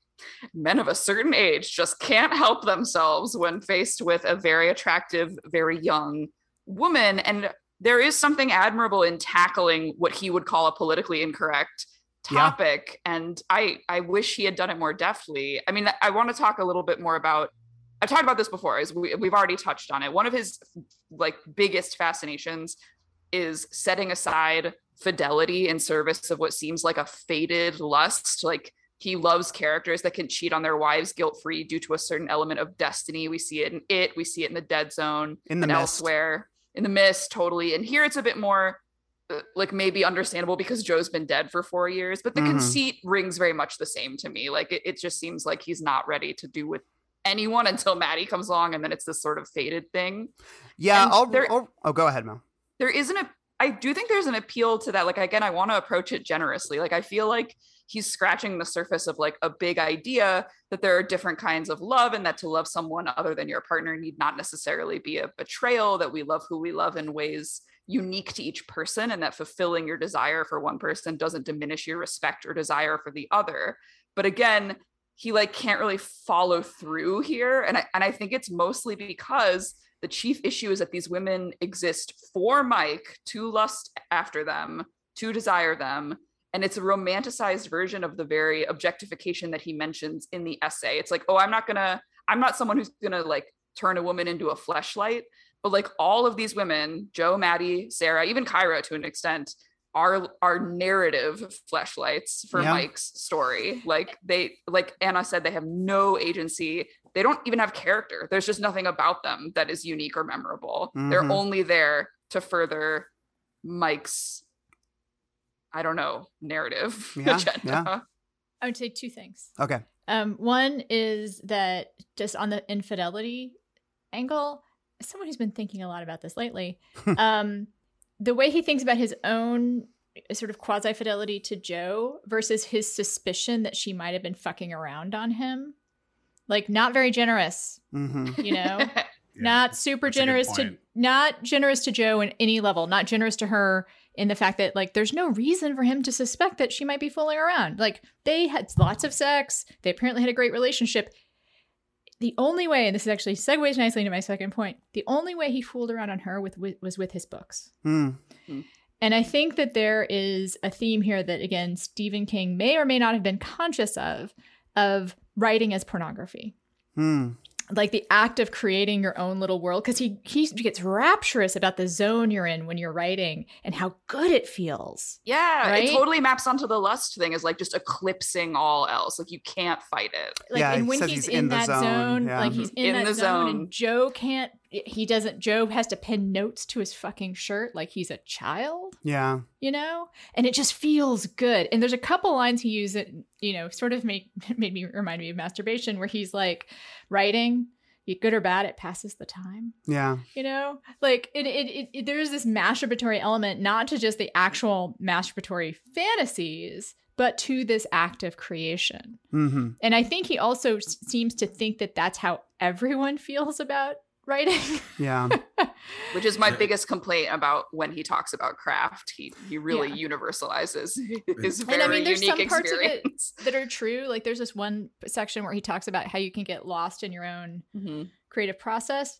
men of a certain age just can't help themselves when faced with a very attractive, very young woman. And there is something admirable in tackling what he would call a politically incorrect Yeah. topic and i i wish he had done it more deftly. I mean i want to talk a little bit more about i've talked about this before as we, we've already touched on it. One of his like biggest fascinations is setting aside fidelity in service of what seems like a faded lust. Like he loves characters that can cheat on their wives guilt free due to a certain element of destiny. We see it in it we see it in the dead zone in the and mist. elsewhere in the mist totally and here it's a bit more uh, like maybe understandable because Jo's been dead for four years, but the Mhm. conceit rings very much the same to me. Like it, it just seems like he's not ready to do with anyone until Mattie comes along, and then it's this sort of faded thing. Yeah, I'll, there- I'll- oh, go ahead, Mel. there isn't a I do think there's an appeal to that. Like again, I want to approach it generously. Like I feel like he's scratching the surface of like a big idea that there are different kinds of love and that to love someone other than your partner need not necessarily be a betrayal, that we love who we love in ways unique to each person and that fulfilling your desire for one person doesn't diminish your respect or desire for the other. But again, he like can't really follow through here and I, and I think it's mostly because the chief issue is that these women exist for Mike to lust after them, to desire them. And it's a romanticized version of the very objectification that he mentions in the essay. It's like, oh, I'm not gonna, I'm not someone who's gonna like turn a woman into a fleshlight. But like all of these women, Jo, Mattie, Sara, even Kyra to an extent, are are narrative fleshlights for Yeah. Mike's story. Like they like Anna said, they have no agency. They don't even have character. There's just nothing about them that is unique or memorable. They're Mhm. only there to further Mike's, I don't know, narrative Yeah, agenda. yeah. I would say two things. Okay. Um, one is that just on the infidelity angle, someone who's been thinking a lot about this lately, um, the way he thinks about his own sort of quasi fidelity to Jo versus his suspicion that she might have been fucking around on him, like not very generous, Mm-hmm. you know. Yeah. not super That's a good generous to not generous to Jo in any level, not generous to her in the fact that like there's no reason for him to suspect that she might be fooling around. Like they had lots of sex, they apparently had a great relationship. The only way, and this is actually segues nicely into my second point, the only way he fooled around on her with, with was with his books. Mm. And I think that there is a theme here that again Stephen King may or may not have been conscious of of writing as pornography Mm. Like the act of creating your own little world because he he gets rapturous about the zone you're in when you're writing and how good it feels Yeah, Right? it totally maps onto the lust thing as like just eclipsing all else. Like you can't fight it. like Yeah, and he when says he's, he's in, in the that zone, zone, yeah. like he's in, In that the zone, zone. and jo can't he doesn't jo has to pin notes to his fucking shirt like he's a child Yeah. you know and it just feels good and there's a couple lines he used that you know sort of made made me remind me of masturbation where he's like writing you good or bad it passes the time Yeah. you know like it, it, it, it there's this masturbatory element not to just the actual masturbatory fantasies but to this act of creation Mm-hmm. and i think he also s- seems to think that that's how everyone feels about writing Yeah. which is my biggest complaint about when he talks about craft. He he really Yeah. universalizes his And I mean, there's unique some parts of it- that are true like there's this one section where he talks about how you can get lost in your own Mhm. creative process.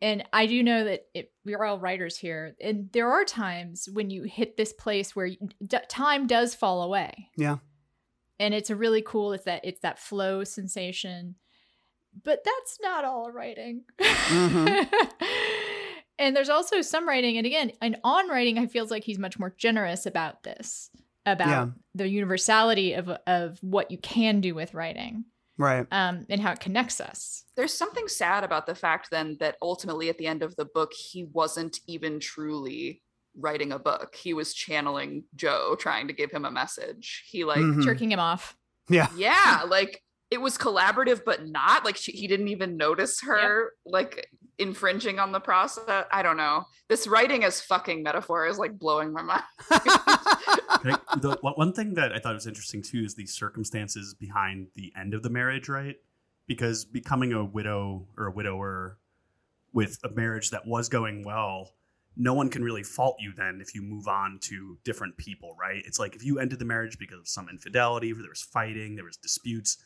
And I do know that it, we're all writers here, and there are times when you hit this place where you, d- time does fall away. Yeah. and it's a really cool. It's that it's that flow sensation, but that's not all writing. Mhm. and there's also some writing, and again, and on writing, I feels like he's much more generous about this, about Yeah. the universality of of what you can do with writing, Right. um, and how it connects us. There's something sad about the fact then that ultimately at the end of the book he wasn't even truly writing a book. He was channeling Jo trying to give him a message. He like Mhm. jerking him off. Yeah. yeah, like it was collaborative but not like she, he didn't even notice her like infringing on the process. I don't know. This writing as fucking metaphor is like blowing my mind. Like, the, one one thing that I thought was interesting too is the circumstances behind the end of the marriage, right? Because becoming a widow or a widower with a marriage that was going well, no one can really fault you then if you move on to different people, right? It's like if you ended the marriage because of some infidelity, there was fighting, there was disputes,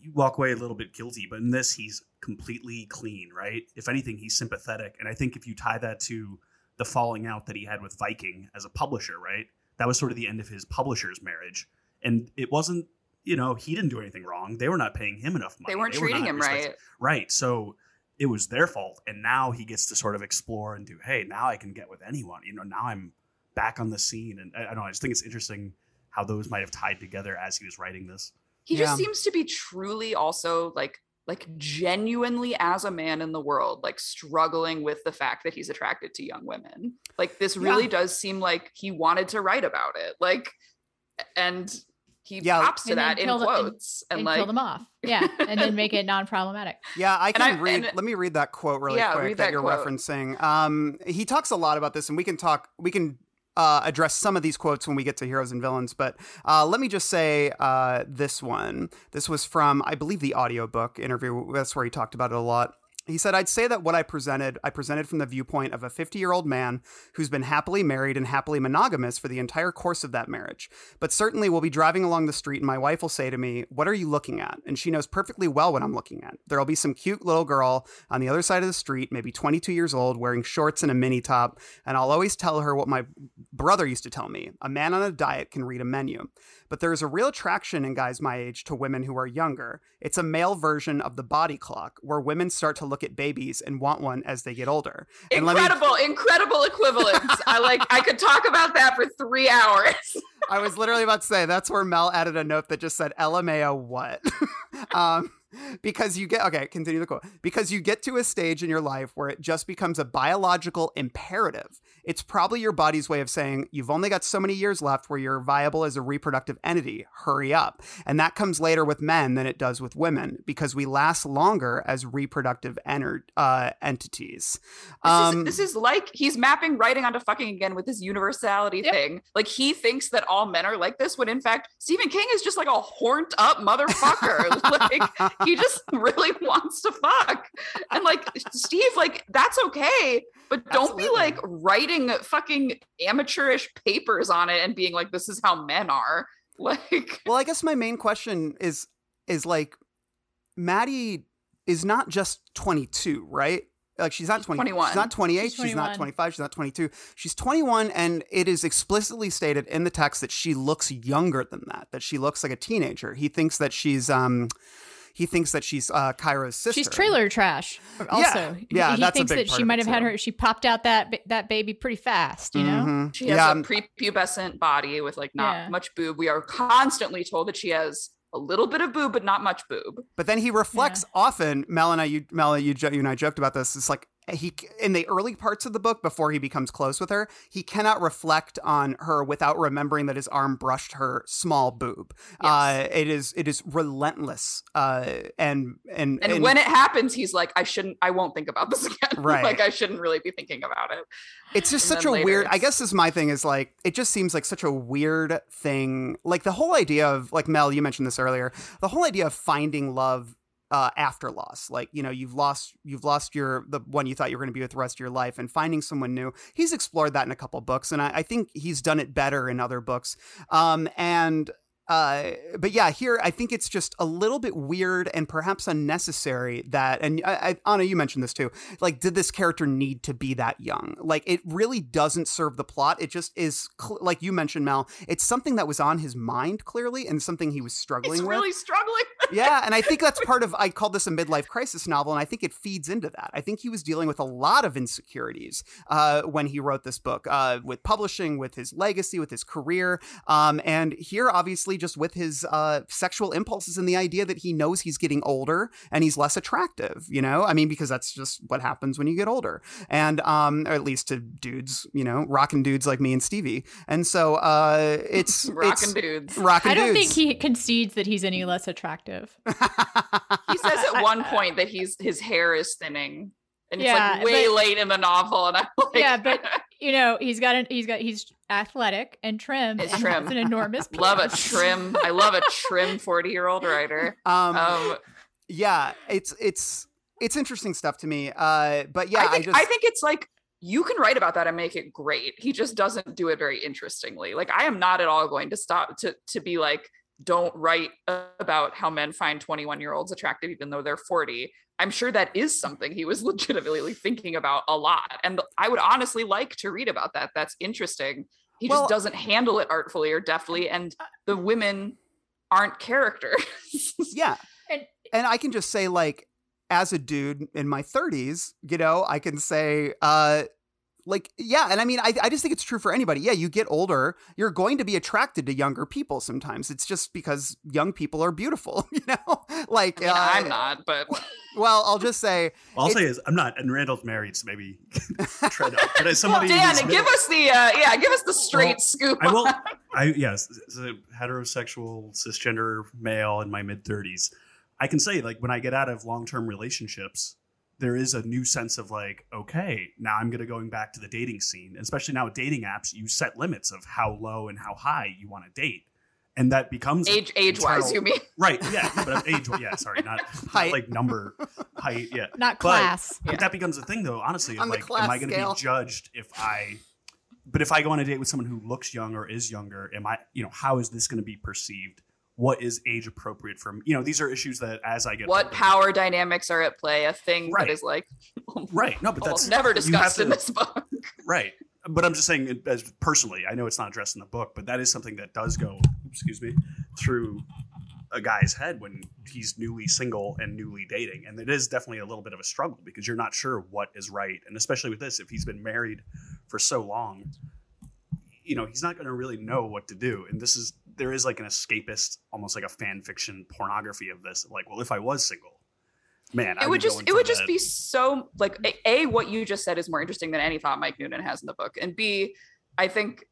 you walk away a little bit guilty. But in this, he's completely clean, right? If anything, he's sympathetic. And I think if you tie that to the falling out that he had with Viking as a publisher, right? That was sort of the end of his publisher's marriage. And it wasn't, you know, he didn't do anything wrong. They were not paying him enough money. They weren't were treating not him right. Right. So it was their fault. And now he gets to sort of explore and do, hey, now I can get with anyone. You know, now I'm back on the scene. And I, I don't know, I just think it's interesting how those might have tied together as he was writing this. He Yeah. just seems to be truly also like like genuinely as a man in the world like struggling with the fact that he's attracted to young women like this really Yeah. does seem like he wanted to write about it like and he Yeah, pops to and that in kill them- and- quotes and, and like kill them off. Yeah, and then make it non-problematic. Yeah, I can I- read. and- let me read that quote really Yeah, quick that, that you're quote. referencing. Um, he talks a lot about this, and we can talk. We can uh, address some of these quotes when we get to heroes and villains. But uh, let me just say uh, this one. This was from, I believe, the audiobook interview. That's where he talked about it a lot. He said, I'd say that what I presented, I presented from the viewpoint of a 50 year old man who's been happily married and happily monogamous for the entire course of that marriage. But certainly we'll be driving along the street and my wife will say to me, What are you looking at? And she knows perfectly well what I'm looking at. There'll be some cute little girl on the other side of the street, maybe 22 years old, wearing shorts and a mini top. And I'll always tell her what my brother used to tell me a man on a diet can read a menu. But there is a real attraction in guys my age to women who are younger. It's a male version of the body clock, where women start to look at babies and want one as they get older. Let me- incredible incredible equivalence i like i could talk about that for three hours I was literally about to say that's where Mel added a note that just said LMAO what? um because you get okay, continue the quote. Because you get to a stage in your life where it just becomes a biological imperative. It's probably your body's way of saying you've only got so many years left where you're viable as a reproductive entity. Hurry up. And that comes later with men than it does with women because we last longer as reproductive ener- uh, entities. This, Um, is, this is like he's mapping writing onto fucking again with this universality Yep. thing. Like he thinks that all men are like this, when in fact Stephen King is just like a horned up motherfucker. like he just really wants to fuck. And like Steve, like that's okay, but don't be like writing fucking amateurish papers on it and being like, this is how men are. Like Well, I guess my main question is is like Mattie is not just 22, right? Like she's not 20, 21. She's not 28. She's She's, not 25. She's not 22. She's 21, and it is explicitly stated in the text that she looks younger than that. That she looks like a teenager. He thinks that she's um, he thinks that she's uh, Kyra's sister. She's trailer trash. Also, Yeah, he that's a thinks big that part she might have had her. She popped out that that baby pretty fast. You know. Mhm. She has yeah, a um, prepubescent body with like not Yeah. much boob. We are constantly told that she has a little bit of boob, but not much boob. But then he reflects often. Mel and I, you, Mel, you, you and I joked about this. It's like he in the early parts of the book before he becomes close with her, he cannot reflect on her without remembering that his arm brushed her small boob. Uh, it is it is relentless. Uh, and and And, when it happens, he's like, I shouldn't, I won't think about this again. Right. like I shouldn't really be thinking about it. it's just and such a weird. I guess is my thing is like it just seems like such a weird thing. Like the whole idea of like Mel, you mentioned this earlier. The whole idea of finding love uh, after loss, like you know, you've lost you've lost your the one you thought you were going to be with the rest of your life, and finding someone new. He's explored that in a couple books, and I, I think he's done it better in other books. Um, and uh, but yeah, here I think it's just a little bit weird and perhaps unnecessary that. And I, I, Anna, you mentioned this too. Like, did this character need to be that young? Like, it really doesn't serve the plot. It just is, cl- like you mentioned, Mel. It's something that was on his mind clearly, and something he was struggling He's with. really struggling. yeah, and I think that's part of. I called this a midlife crisis novel, and I think it feeds into that. I think he was dealing with a lot of insecurities uh, when he wrote this book, uh, with publishing, with his legacy, with his career, um, and here, obviously, just with his uh, sexual impulses and the idea that he knows he's getting older and he's less attractive. You know, I mean, because that's just what happens when you get older, and um, or at least to dudes, you know, rocking dudes like me and Stevie, and so uh, it's Rockin' it's, dudes. rocking I don't dudes. think he concedes that he's any less attractive. He says at one point that he's his hair is thinning. And Yeah, it's like way but- late in the novel. And I'm like, yeah, but you know, he's got an he's got he's athletic and trim. It's and trim. has an enormous love a trim. I love a trim 40 year old writer. um, Um, yeah it's it's it's interesting stuff to me uh but yeah I think, just I think it's like you can write about that and make it great. He just doesn't do it very interestingly. Like I am not at all going to stop to to be like, don't write about how men find 21 year olds attractive even though they're 40. I'm sure that is something he was legitimately thinking about a lot. And I would honestly like to read about that. That's interesting. He Well- just doesn't handle it artfully or deftly. And the women aren't characters. yeah And- and i can just say like as a dude in my 30s you know i can say uh like yeah and i mean I, I just think it's true for anybody yeah you get older you're going to be attracted to younger people sometimes it's just because young people are beautiful you know like I mean, uh, I'm not, but well i'll just say All I'll It's- say is I'm not, and Randall's married, so maybe tread up. But as well, Dan, who's give us the uh, yeah, give us the straight Well, scoop. I will. I yes, as a heterosexual cisgender male in my mid thirties, I can say like when I get out of long term relationships, there is a new sense of like, okay, now I'm gonna going back to the dating scene, and especially now with dating apps, you set limits of how low and how high you want to date, and that becomes age age wise, you mean? right? Yeah, no, but age, yeah, sorry, not, Height. not like number, height, yeah, Not But- class. but that becomes a thing, though. Honestly, of On the like, class am I going to be judged if I? But if I go on a date with someone who looks young or is younger, am I? You know, how is this going to be perceived? What is age appropriate for me? You know, these are issues that as I get What older- power dynamics are at play? A thing Right. that is like Right. No, but that's never discussed in this book. Right. But I'm just saying, as personally, I know it's not addressed in the book, but that is something that does go, excuse me, through a guy's head when he's newly single and newly dating. And it is definitely a little bit of a struggle because you're not sure what is right. And especially with this, if he's been married for so long, you know, he's not going to really know what to do. And this is, there is like an escapist, almost like a fan fiction pornography of this. Like, well, if I was single, man, I it would just it would just be so like a, a what you just said is more interesting than any thought Mike Noonan has in the book, and b I think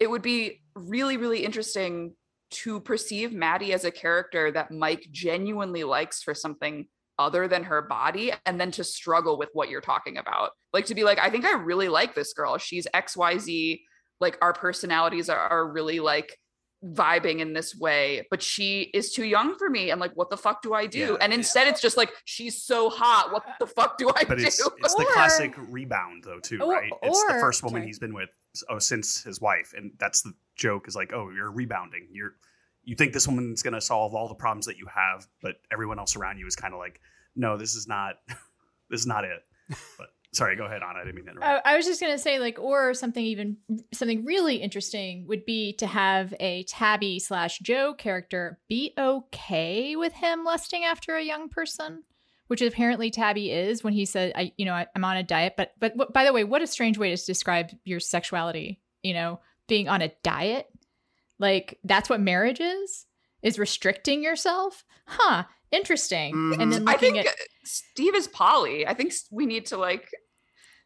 it would be really really interesting to perceive Mattie as a character that Mike genuinely likes for something other than her body and then to struggle with what you're talking about. Like to be like i think i really like this girl. She's xyz like our personalities are, are really like vibing in this way but she is too young for me. And like what the fuck do i do? Yeah. and instead it's just like she's so hot. What the fuck do i but do? it's it's the classic rebound though too Or- right? It's the first woman sorry. he's been with oh since his wife and that's the joke is like oh you're rebounding. You're you think this woman's going to solve all the problems that you have but everyone else around you is kind of like no this is not this is not it. But sorry go ahead on i didn't mean to interrupt I, I was just gonna say, like, or something even something really interesting would be to have a Tabby slash Jo character be okay with him lusting after a young person, which apparently Tabby is when he said, "I, you know, I, I'm on a diet." But, but what- by the way, what a strange way to describe your sexuality. You know, being on a diet, like that's what marriage is, is restricting yourself. Huh? Interesting. Mhm. And then i think at steve is poly i think we need to like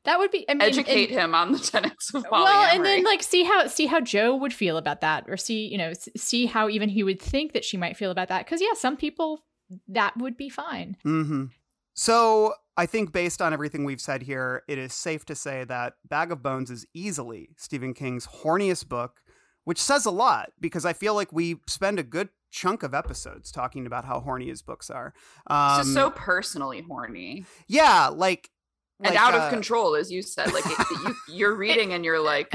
that would be. I mean, and- educate him on the tenets of polyamory well and then like see how see how jo would feel about that or see you know see how even he would think that she might feel about that because yeah some people that would be fine hmm So I think based on everything we've said here, it is safe to say that Bag of Bones is easily Stephen King's horniest book, which says a lot because I feel like we spend a good chunk of episodes talking about how horny his books are. Um, it's just so personally horny yeah, like and like, out uh, of control as you said like it, you, you're reading and you're like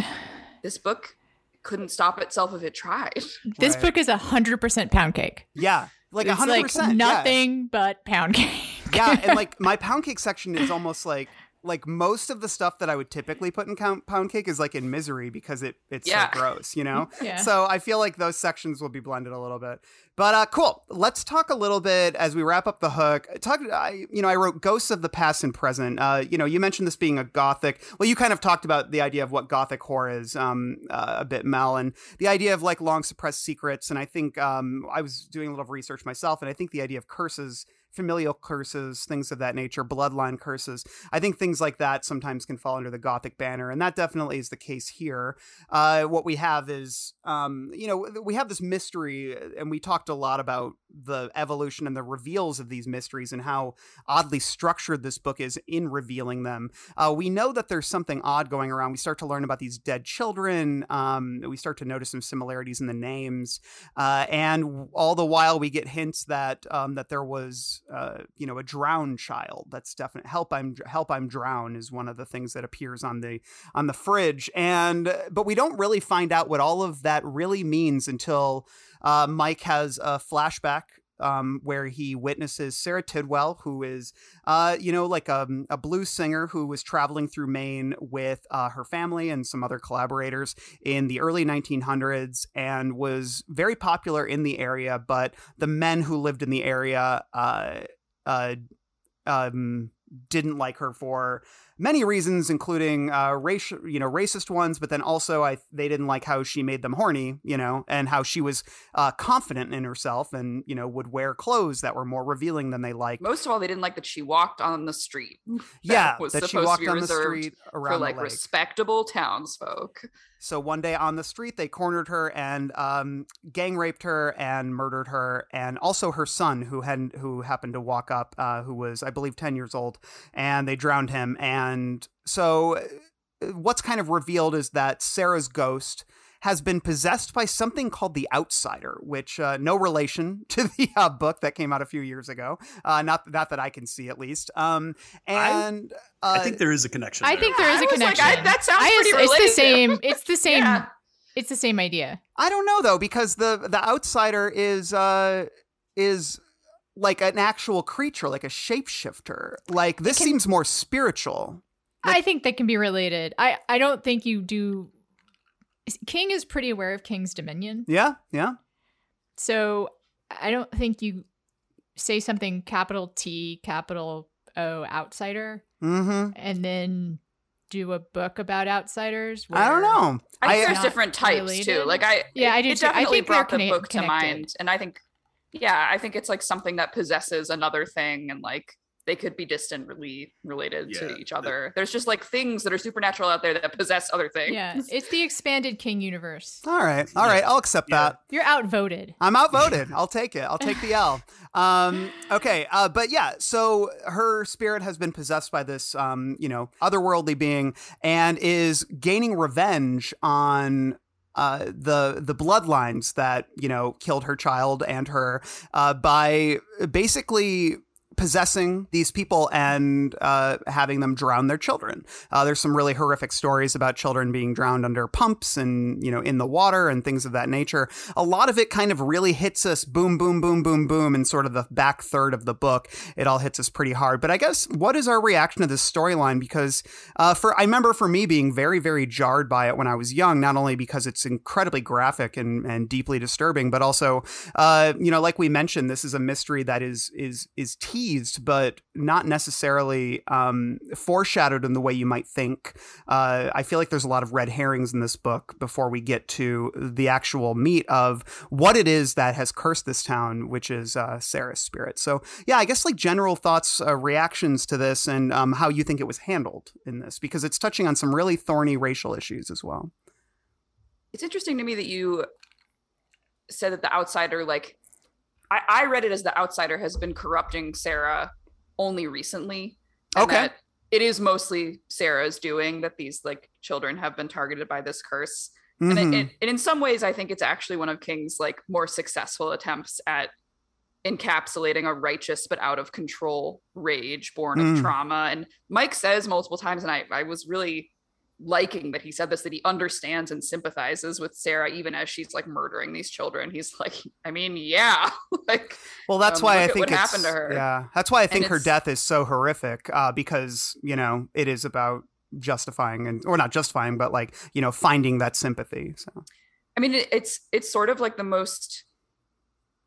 this book couldn't stop itself if it tried this Right. book is a hundred percent pound cake Yeah, like a hundred like percent. yes. nothing but pound cake yeah, and like my pound cake section is almost like like most of the stuff that I would typically put in count, pound cake is like in misery because it it's Yeah. so gross, you know. Yeah. So I feel like those sections will be blended a little bit. But uh, cool. Let's talk a little bit as we wrap up the hook. Talk. I, you know, I wrote Ghosts of the Past and Present. Uh, you know, you mentioned this being a gothic. Well, you kind of talked about the idea of what gothic horror is um, uh, a bit, Mel, and the idea of like long suppressed secrets. And I think um, I was doing a little research myself, and I think the idea of curses familial curses, things of that nature, bloodline curses. I think things like that sometimes can fall under the Gothic banner, and that definitely is the case here. Uh, what we have is, um, you know, we have this mystery, and we talked a lot about the evolution and the reveals of these mysteries and how oddly structured this book is in revealing them. Uh, we know that there's something odd going around. We start to learn about these dead children. Um, we start to notice some similarities in the names, uh, and all the while we get hints that um, that there was, uh, you know, a drowned child. That's definite. Help! I'm help! I'm drowned is one of the things that appears on the on the fridge, and but we don't really find out what all of that really means until uh, Mike has a flashback um, where he witnesses Sara Tidwell, who is, uh, you know, like a, a blues singer who was traveling through Maine with uh, her family and some other collaborators in the early 1900s and was very popular in the area. But the men who lived in the area, uh, uh, um, didn't like her for many reasons, including uh, racial, you know, racist ones. But then also, I they didn't like how she made them horny, you know, and how she was uh, confident in herself and you know would wear clothes that were more revealing than they liked. Most of all, they didn't like that she walked on the street. yeah, was that she walked on the street for like respectable townsfolk. So one day on the street, they cornered her and um, gang raped her and murdered her, and also her son, who had who happened to walk up, uh, who was I believe ten years old, and they drowned him. And so, uh, what's kind of revealed is that Sara's ghost has been possessed by something called the Outsider, which uh, no relation to the uh, book that came out a few years ago. Uh, not not that I can see, at least. Um, and I uh, think there is a connection. I there. think there is I a was like, connection. I- that sounds I- pretty it's, it's the same. It's the same. Yeah. It's the same idea. I don't know though because the the outsider is uh is like an actual creature, like a shapeshifter. Like this can- seems more spiritual. I think they can be related. I I don't think you do. King is pretty aware of King's dominion, Yeah, yeah. so I don't think you say something capital T capital O outsider Mm-hmm. and then do a book about outsiders. I don't know. I think I- there's different types related. too. Like I, Yeah, I it- do It too. I definitely think brought the conne- book to mind, and I think, yeah, I think it's like something that possesses another thing, and like they could be distantly related Yeah, to each the- other. There's just like things that are supernatural out there that possess other things. Yeah, it's the expanded King universe. All right, all right. I'll accept Yeah. that. You're outvoted. I'm outvoted. I'll take it. I'll take the L. Um, okay, uh, but yeah, so her spirit has been possessed by this, um, you know, otherworldly being, and is gaining revenge on uh, the the bloodlines that you know killed her child and her uh, by basically possessing these people and uh, having them drown their children. Uh, there's some really horrific stories about children being drowned under pumps and you know in the water and things of that nature. A lot of it kind of really hits us boom, boom, boom, boom, boom in sort of the back third of the book. It all hits us pretty hard. But I guess what is our reaction to this storyline? Because uh, for I remember for me being very, very jarred by it when I was young. Not only because it's incredibly graphic and, and deeply disturbing, but also uh, you know, like we mentioned, this is a mystery that is is is but not necessarily um, foreshadowed in the way you might think. Uh, I feel like there's a lot of red herrings in this book before we get to the actual meat of what it is that has cursed this town, which is uh, Sara's spirit. So yeah, I guess like general thoughts, uh, reactions to this, and um, how you think it was handled in this, because it's touching on some really thorny racial issues as well. it's interesting to me that you said that the outsider like I, I read it as the outsider has been corrupting sara only recently and Okay. it is mostly sara's doing that these like children have been targeted by this curse and, Mhm. it, it, and in some ways i think it's actually one of king's like more successful attempts at encapsulating a righteous but out of control rage born of Mm. trauma and mike says multiple times and i i was really liking that he said this that he understands and sympathizes with sara even as she's like murdering these children he's like i mean yeah like Well, that's Um, why I think what happened to her. Yeah, that's why I think her death is so horrific uh, because you know it is about justifying and or not justifying, but like you know finding that sympathy. So I mean, it, it's it's sort of like the most,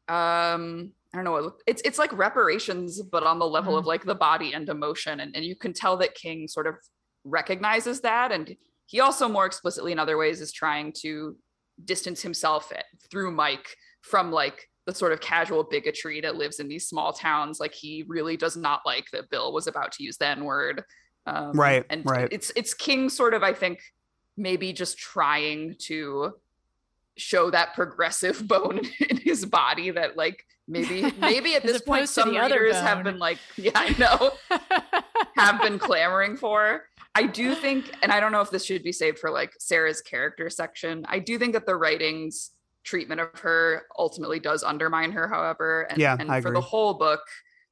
um, I don't know, it's it's like reparations, but on the level of like the body and emotion, and and you can tell that King sort of recognizes that, and he also more explicitly in other ways is trying to distance himself through Mike from like the sort of casual bigotry that lives in these small towns. Like he really does not like that Bill was about to use the N word. Um, Right, and right. it's it's King sort of I think maybe just trying to show that progressive bone in his body that like maybe maybe at this point some the other readers have been like yeah I know have been clamoring for. I do think, and I don't know if this should be saved for like Sara's character section. I do think that the writings treatment of her ultimately does undermine her, however. And, Yeah, and I for the whole book,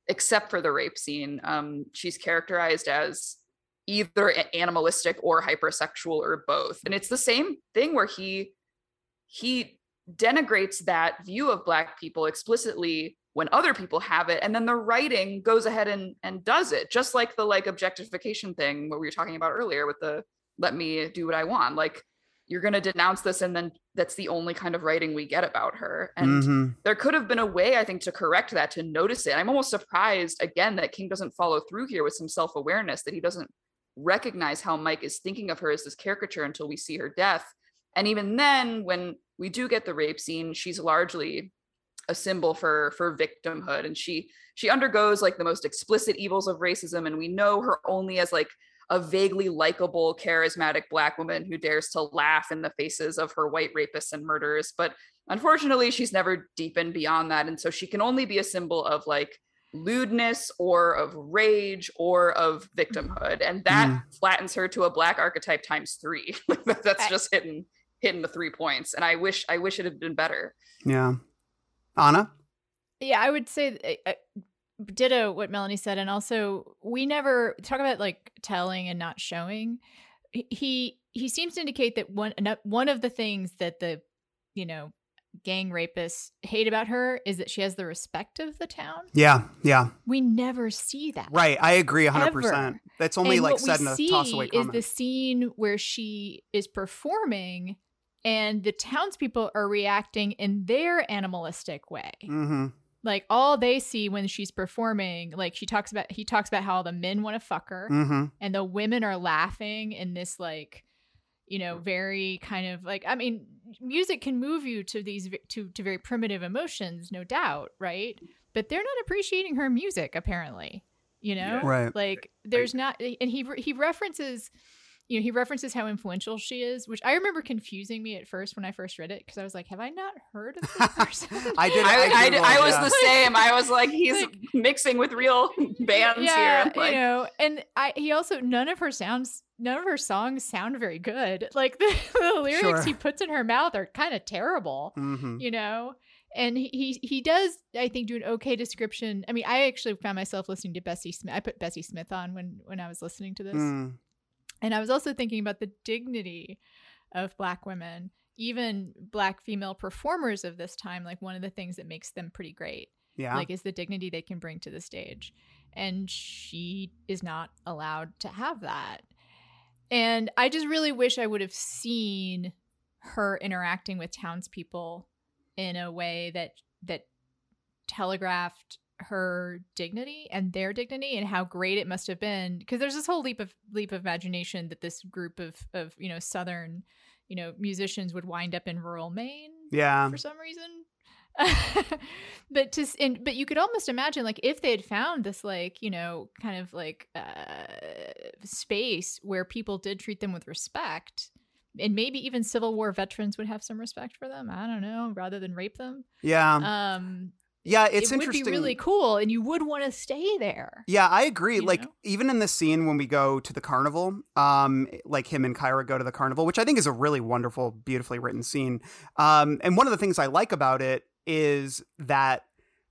except for the rape scene, um, she's characterized as either animalistic or hypersexual or both. And it's the same thing where he he denigrates that view of black people explicitly when other people have it and then the writing goes ahead and and does it just like the like objectification thing what we were talking about earlier with the let me do what i want like you're going to denounce this and then that's the only kind of writing we get about her and Mhm. there could have been a way i think to correct that to notice it i'm almost surprised again that king doesn't follow through here with some self-awareness that he doesn't recognize how mike is thinking of her as this caricature until we see her death and even then when we do get the rape scene she's largely a symbol for for victimhood. And she she undergoes like the most explicit evils of racism and we know her only as like a vaguely likable charismatic black woman who dares to laugh in the faces of her white rapists and murderers. But unfortunately she's never deepened beyond that. And so she can only be a symbol of like lewdness or of rage or of victimhood. And that Mm. flattens her to a black archetype times three. That's just hitting hitting the three points. And i wish i wish it had been better. Yeah. Anna? Yeah, I would say uh, ditto what Melanie said, and also we never talk about like telling and not showing. He- He seems to indicate that one one of the things that the you know gang rapists hate about her is that she has the respect of the town. Yeah, yeah. We never see that. Right. I agree 100%. Ever. That's only And like said in a see toss away is the scene where she is performing and the townspeople are reacting in their animalistic way mm-hmm. like all they see when she's performing like she talks about he talks about how the men want to fuck her Mm-hmm. and the women are laughing in this like you know very kind of like i mean music can move you to these to to very primitive emotions no doubt right but they're not appreciating her music apparently you know Yeah. Right. like there's not and he he references you know he references how influential she is which i remember confusing me at first when i first read it because i was like have i not heard of this person I did. I, I, Googled, I was yeah. the same. I was like, he's Like- mixing with real bands yeah, here. Like, you know, and I he also none of her sounds, none of her songs sound very good. Like the, the lyrics Sure. he puts in her mouth are kind of terrible, Mhm. you know. And he, he he does, I think, do an okay description. I mean, I actually found myself listening to Bessie Smith. I put Bessie Smith on when when I was listening to this, Mm. And I was also thinking about the dignity of black women, even black female performers of this time. Like one of the things that makes them pretty great Yeah. like is the dignity they can bring to the stage and she is not allowed to have that and i just really wish i would have seen her interacting with townspeople in a way that that telegraphed her dignity and their dignity and how great it must have been because there's this whole leap of leap of imagination that this group of of you know southern you know musicians would wind up in rural maine yeah. for some reason. but to and but you could almost imagine like if they had found this like you know kind of like uh space where people did treat them with respect and maybe even civil war veterans would have some respect for them i don't know rather than rape them Yeah. um yeah. It's it would interesting. be really cool and you would want to stay there Yeah, I agree. you like know? even in the scene when we go to the carnival, um, like him and Kyra go to the carnival, which I think is a really wonderful, beautifully written scene. Um, and one of the things I like about it is that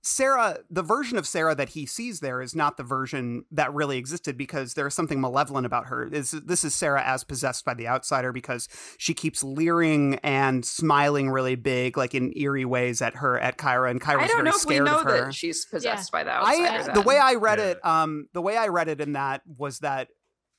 Sara, the version of Sara that he sees there is not the version that really existed because there's something malevolent about her. Is this is Sara as possessed by the outsider because she keeps leering and smiling really big, like in eerie ways at her at Kyra, and Kyra's I don't know if we scared know of her. that she's possessed by the outsider. I then. the way I read Yeah. it, um, the way I read it in that was that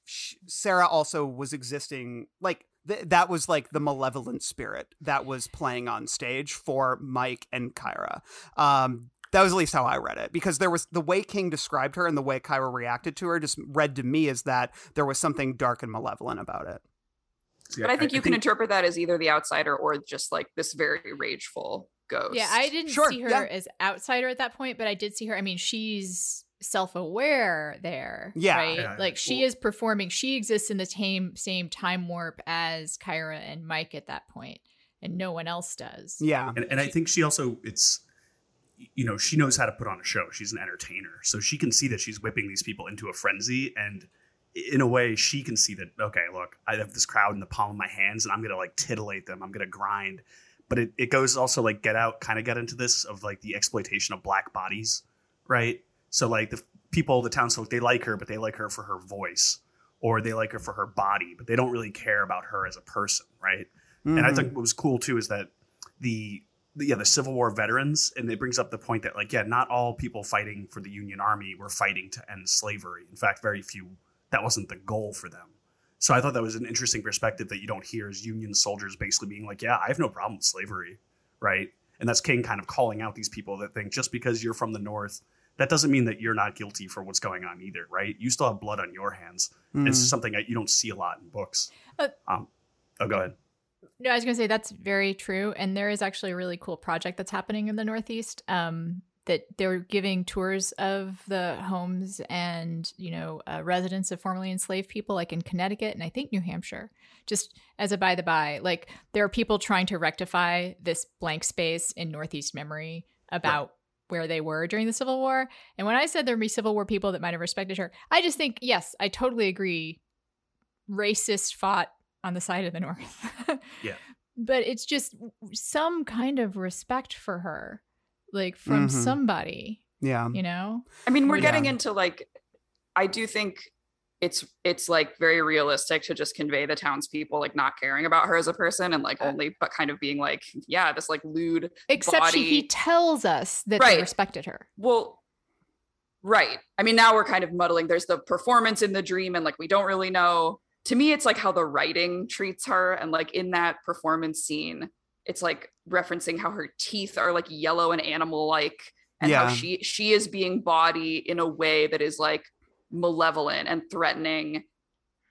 sh- Sara also was existing like th- that was like the malevolent spirit that was playing on stage for Mike and Kyra. Um, that was at least how I read it because there was the way King described her and the way Kyra reacted to her just read to me as that there was something dark and malevolent about it. So, but I think you can interpret that as either the outsider or just like this very rageful ghost. Yeah, I didn't Sure, see her yeah. as outsider at that point, but I did see her. I mean, she's self-aware there. Yeah. Right? Yeah, like she well- is performing, she exists in the same same time warp as Kyra and Mike at that point, and no one else does. Yeah. and, and I think she also it's you know she knows how to put on a show. She's an entertainer, so she can see that she's whipping these people into a frenzy, and in a way, she can see that okay, look, I have this crowd in the palm of my hands, and I'm gonna like titillate them. I'm gonna grind, but it, it goes also like get out, kind of get into this of like the exploitation of black bodies, right? So like the people, the townsfolk, they like her, but they like her for her voice, or they like her for her body, but they don't really care about her as a person, right? And I Mhm. think what was cool too is that the yeah the Civil War veterans, and it brings up the point that like yeah, not all people fighting for the Union Army were fighting to end slavery. In fact, very few. That wasn't the goal for them. So I thought that was an interesting perspective that you don't hear as Union soldiers basically being like, "Yeah, I have no problem with slavery," right? And that's King kind of calling out these people that think just because you're from the North, that doesn't mean that you're not guilty for what's going on either, right? You still have blood on your hands. Mm. It's something that you don't see a lot in books. Uh, um, oh, go ahead. No, I was going to say that's very true. And there is actually a really cool project that's happening in the Northeast um, that they're giving tours of the homes and, you know, uh, residents of formerly enslaved people, like in Connecticut and I think New Hampshire. Just as a by the by, like there are people trying to rectify this blank space in Northeast memory about. Right. Where they were during the Civil War. And when I said there'd be Civil War people that might have respected her, I just think, yes, I totally agree. Racist fought on the side of the North. yeah. But it's just some kind of respect for her, like from mm-hmm. somebody. Yeah. You know? I mean, we're yeah. getting into like, I do think it's it's like very realistic to just convey the townspeople like not caring about her as a person and like only but kind of being like yeah this like lewd except body. she, he tells us that right. they respected her well right i mean now we're kind of muddling there's the performance in the dream and like we don't really know to me it's like how the writing treats her and like in that performance scene it's like referencing how her teeth are like yellow and animal like and yeah. how she she is being body in a way that is like malevolent and threatening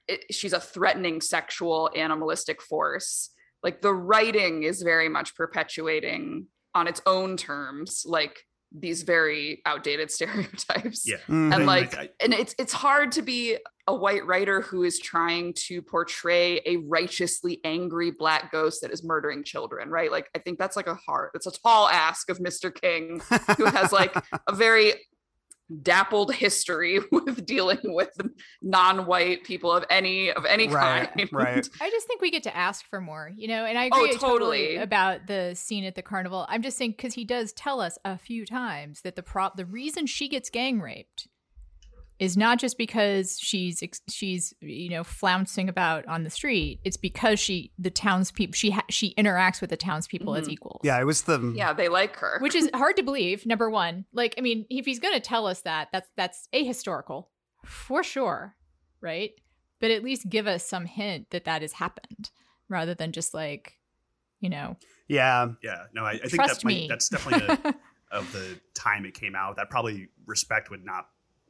it, she's a threatening sexual animalistic force like the writing is very much perpetuating on its own terms like these very outdated stereotypes. Yeah. Mm-hmm. and like I, and it's it's hard to be a white writer who is trying to portray a righteously angry black ghost that is murdering children right? Like i think that's like a hard it's a tall ask of mr king who has like a very dappled history with dealing with non-white people of any of any right, kind. Right. I just think we get to ask for more, you know. And I oh, agree oh, totally. about the scene at the carnival. I'm just saying because he does tell us a few times that the prop the reason she gets gang raped is not just because she's she's you know flouncing about on the street. It's because she the townspeople she ha- she interacts with the townspeople mm-hmm. as equals. Yeah, it was the yeah they like her, which is hard to believe. Number one, like I mean, if he's going to tell us that, that's that's ahistorical for sure, right? But at least give us some hint that that has happened, rather than just like you know. Yeah, yeah. No, I, I think that might, that's definitely a, of the time it came out. That probably respect would not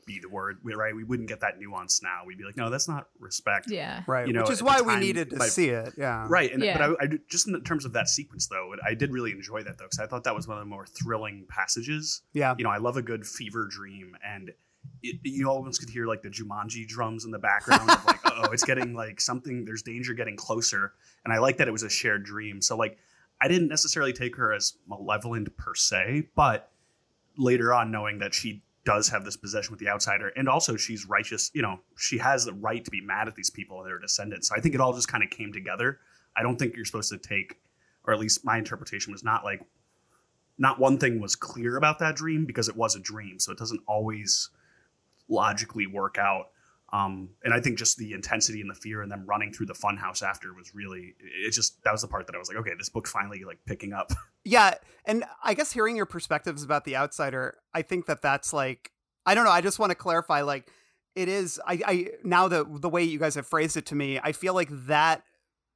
be the word, right? We wouldn't get that nuance now. We'd be like, no, that's not respect. Yeah, right. You know, which is why we needed to see it. Yeah, right. And yeah. but I, I, just in terms of that sequence, though, I did really enjoy that though because I thought that was one of the more thrilling passages. Yeah, you know, I love a good fever dream, and it, you almost could hear like the Jumanji drums in the background of like, oh, it's getting like something. There's danger getting closer, and I like that it was a shared dream. So like, I didn't necessarily take her as malevolent per se, but later on knowing that she does have this possession with the outsider and also she's righteous you know she has the right to be mad at these people and their descendants. So i think it all just kind of came together. I don't think you're supposed to take or at least my interpretation was not like not one thing was clear about that dream because it was a dream. So it doesn't always logically work out. Um, and I think just the intensity and the fear and them running through the funhouse after was really it just that was the part that I was like, okay, this book finally like picking up. Yeah, and I guess hearing your perspectives about the outsider, I think that that's like I don't know. I just want to clarify, like it is. I, I now the the way you guys have phrased it to me, I feel like that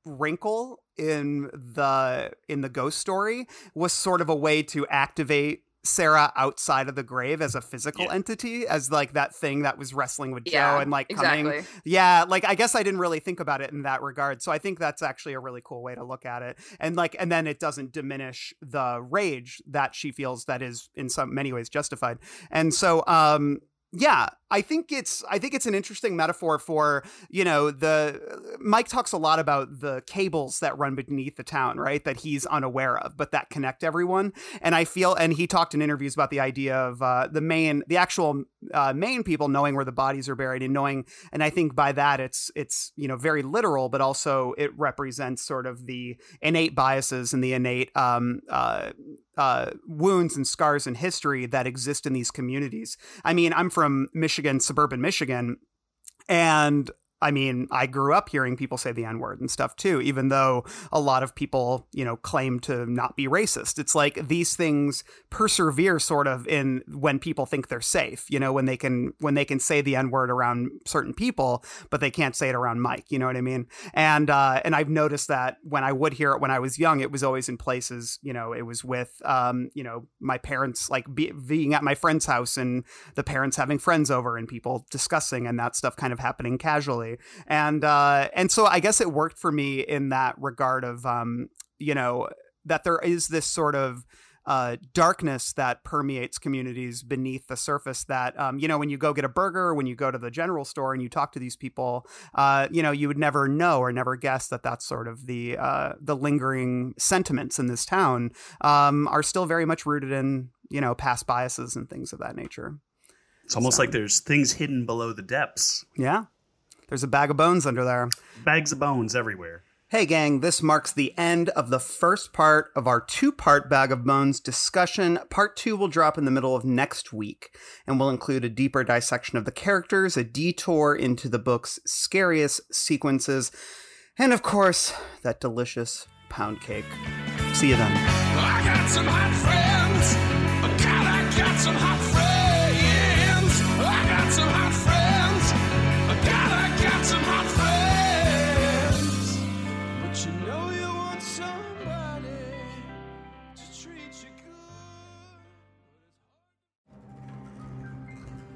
wrinkle in the in the ghost story was sort of a way to activate Sara outside of the grave as a physical yeah. entity, as like that thing that was wrestling with yeah, Jo and like coming. Exactly. Yeah, like I guess I didn't really think about it in that regard. So I think that's actually a really cool way to look at it. And like, and then it doesn't diminish the rage that she feels that is in some many ways justified. And so, um, yeah, I think it's I think it's an interesting metaphor for you know the Mike talks a lot about the cables that run beneath the town, right? That he's unaware of, but that connect everyone. And I feel, and he talked in interviews about the idea of uh, the Maine, the actual uh, Maine people knowing where the bodies are buried and knowing. And I think by that it's it's you know very literal, but also it represents sort of the innate biases and the innate um, uh, uh, wounds and scars and history that exist in these communities. I mean, I'm from Michigan, suburban Michigan, and I mean, I grew up hearing people say the N word and stuff too, even though a lot of people, you know, claim to not be racist. It's like these things persevere sort of in when people think they're safe, you know, when they can when they can say the N word around certain people, but they can't say it around Mike. You know what I mean? And uh, and I've noticed that when I would hear it when I was young, it was always in places, you know, it was with um, you know, my parents like be, being at my friend's house and the parents having friends over and people discussing and that stuff kind of happening casually and uh, and so I guess it worked for me in that regard of um, you know that there is this sort of uh, darkness that permeates communities beneath the surface that um, you know when you go get a burger when you go to the general store and you talk to these people uh, you know you would never know or never guess that that's sort of the uh, the lingering sentiments in this town um, are still very much rooted in you know past biases and things of that nature. It's almost like there's things hidden below the depths. yeah there's a bag of bones under there Bags of bones everywhere. Hey, gang, this marks the end of the first part of our two part Bag of Bones discussion. Part two will drop in the middle of next week and will include a deeper dissection of the characters, a detour into the book's scariest sequences, and of course, that delicious pound cake. See you then. I got some hot friends. God, I got some hot friends. I got some hot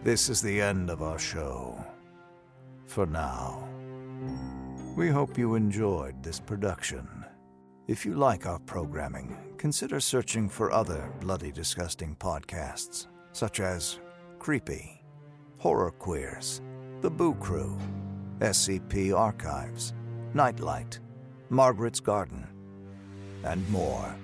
This is the end of our show. For now. We hope you enjoyed this production. If you like our programming, consider searching for other bloody disgusting podcasts, such as Creepy, Horror Queers, The Boo Crew, SCP Archives, Nightlight, Margaret's Garden, and more.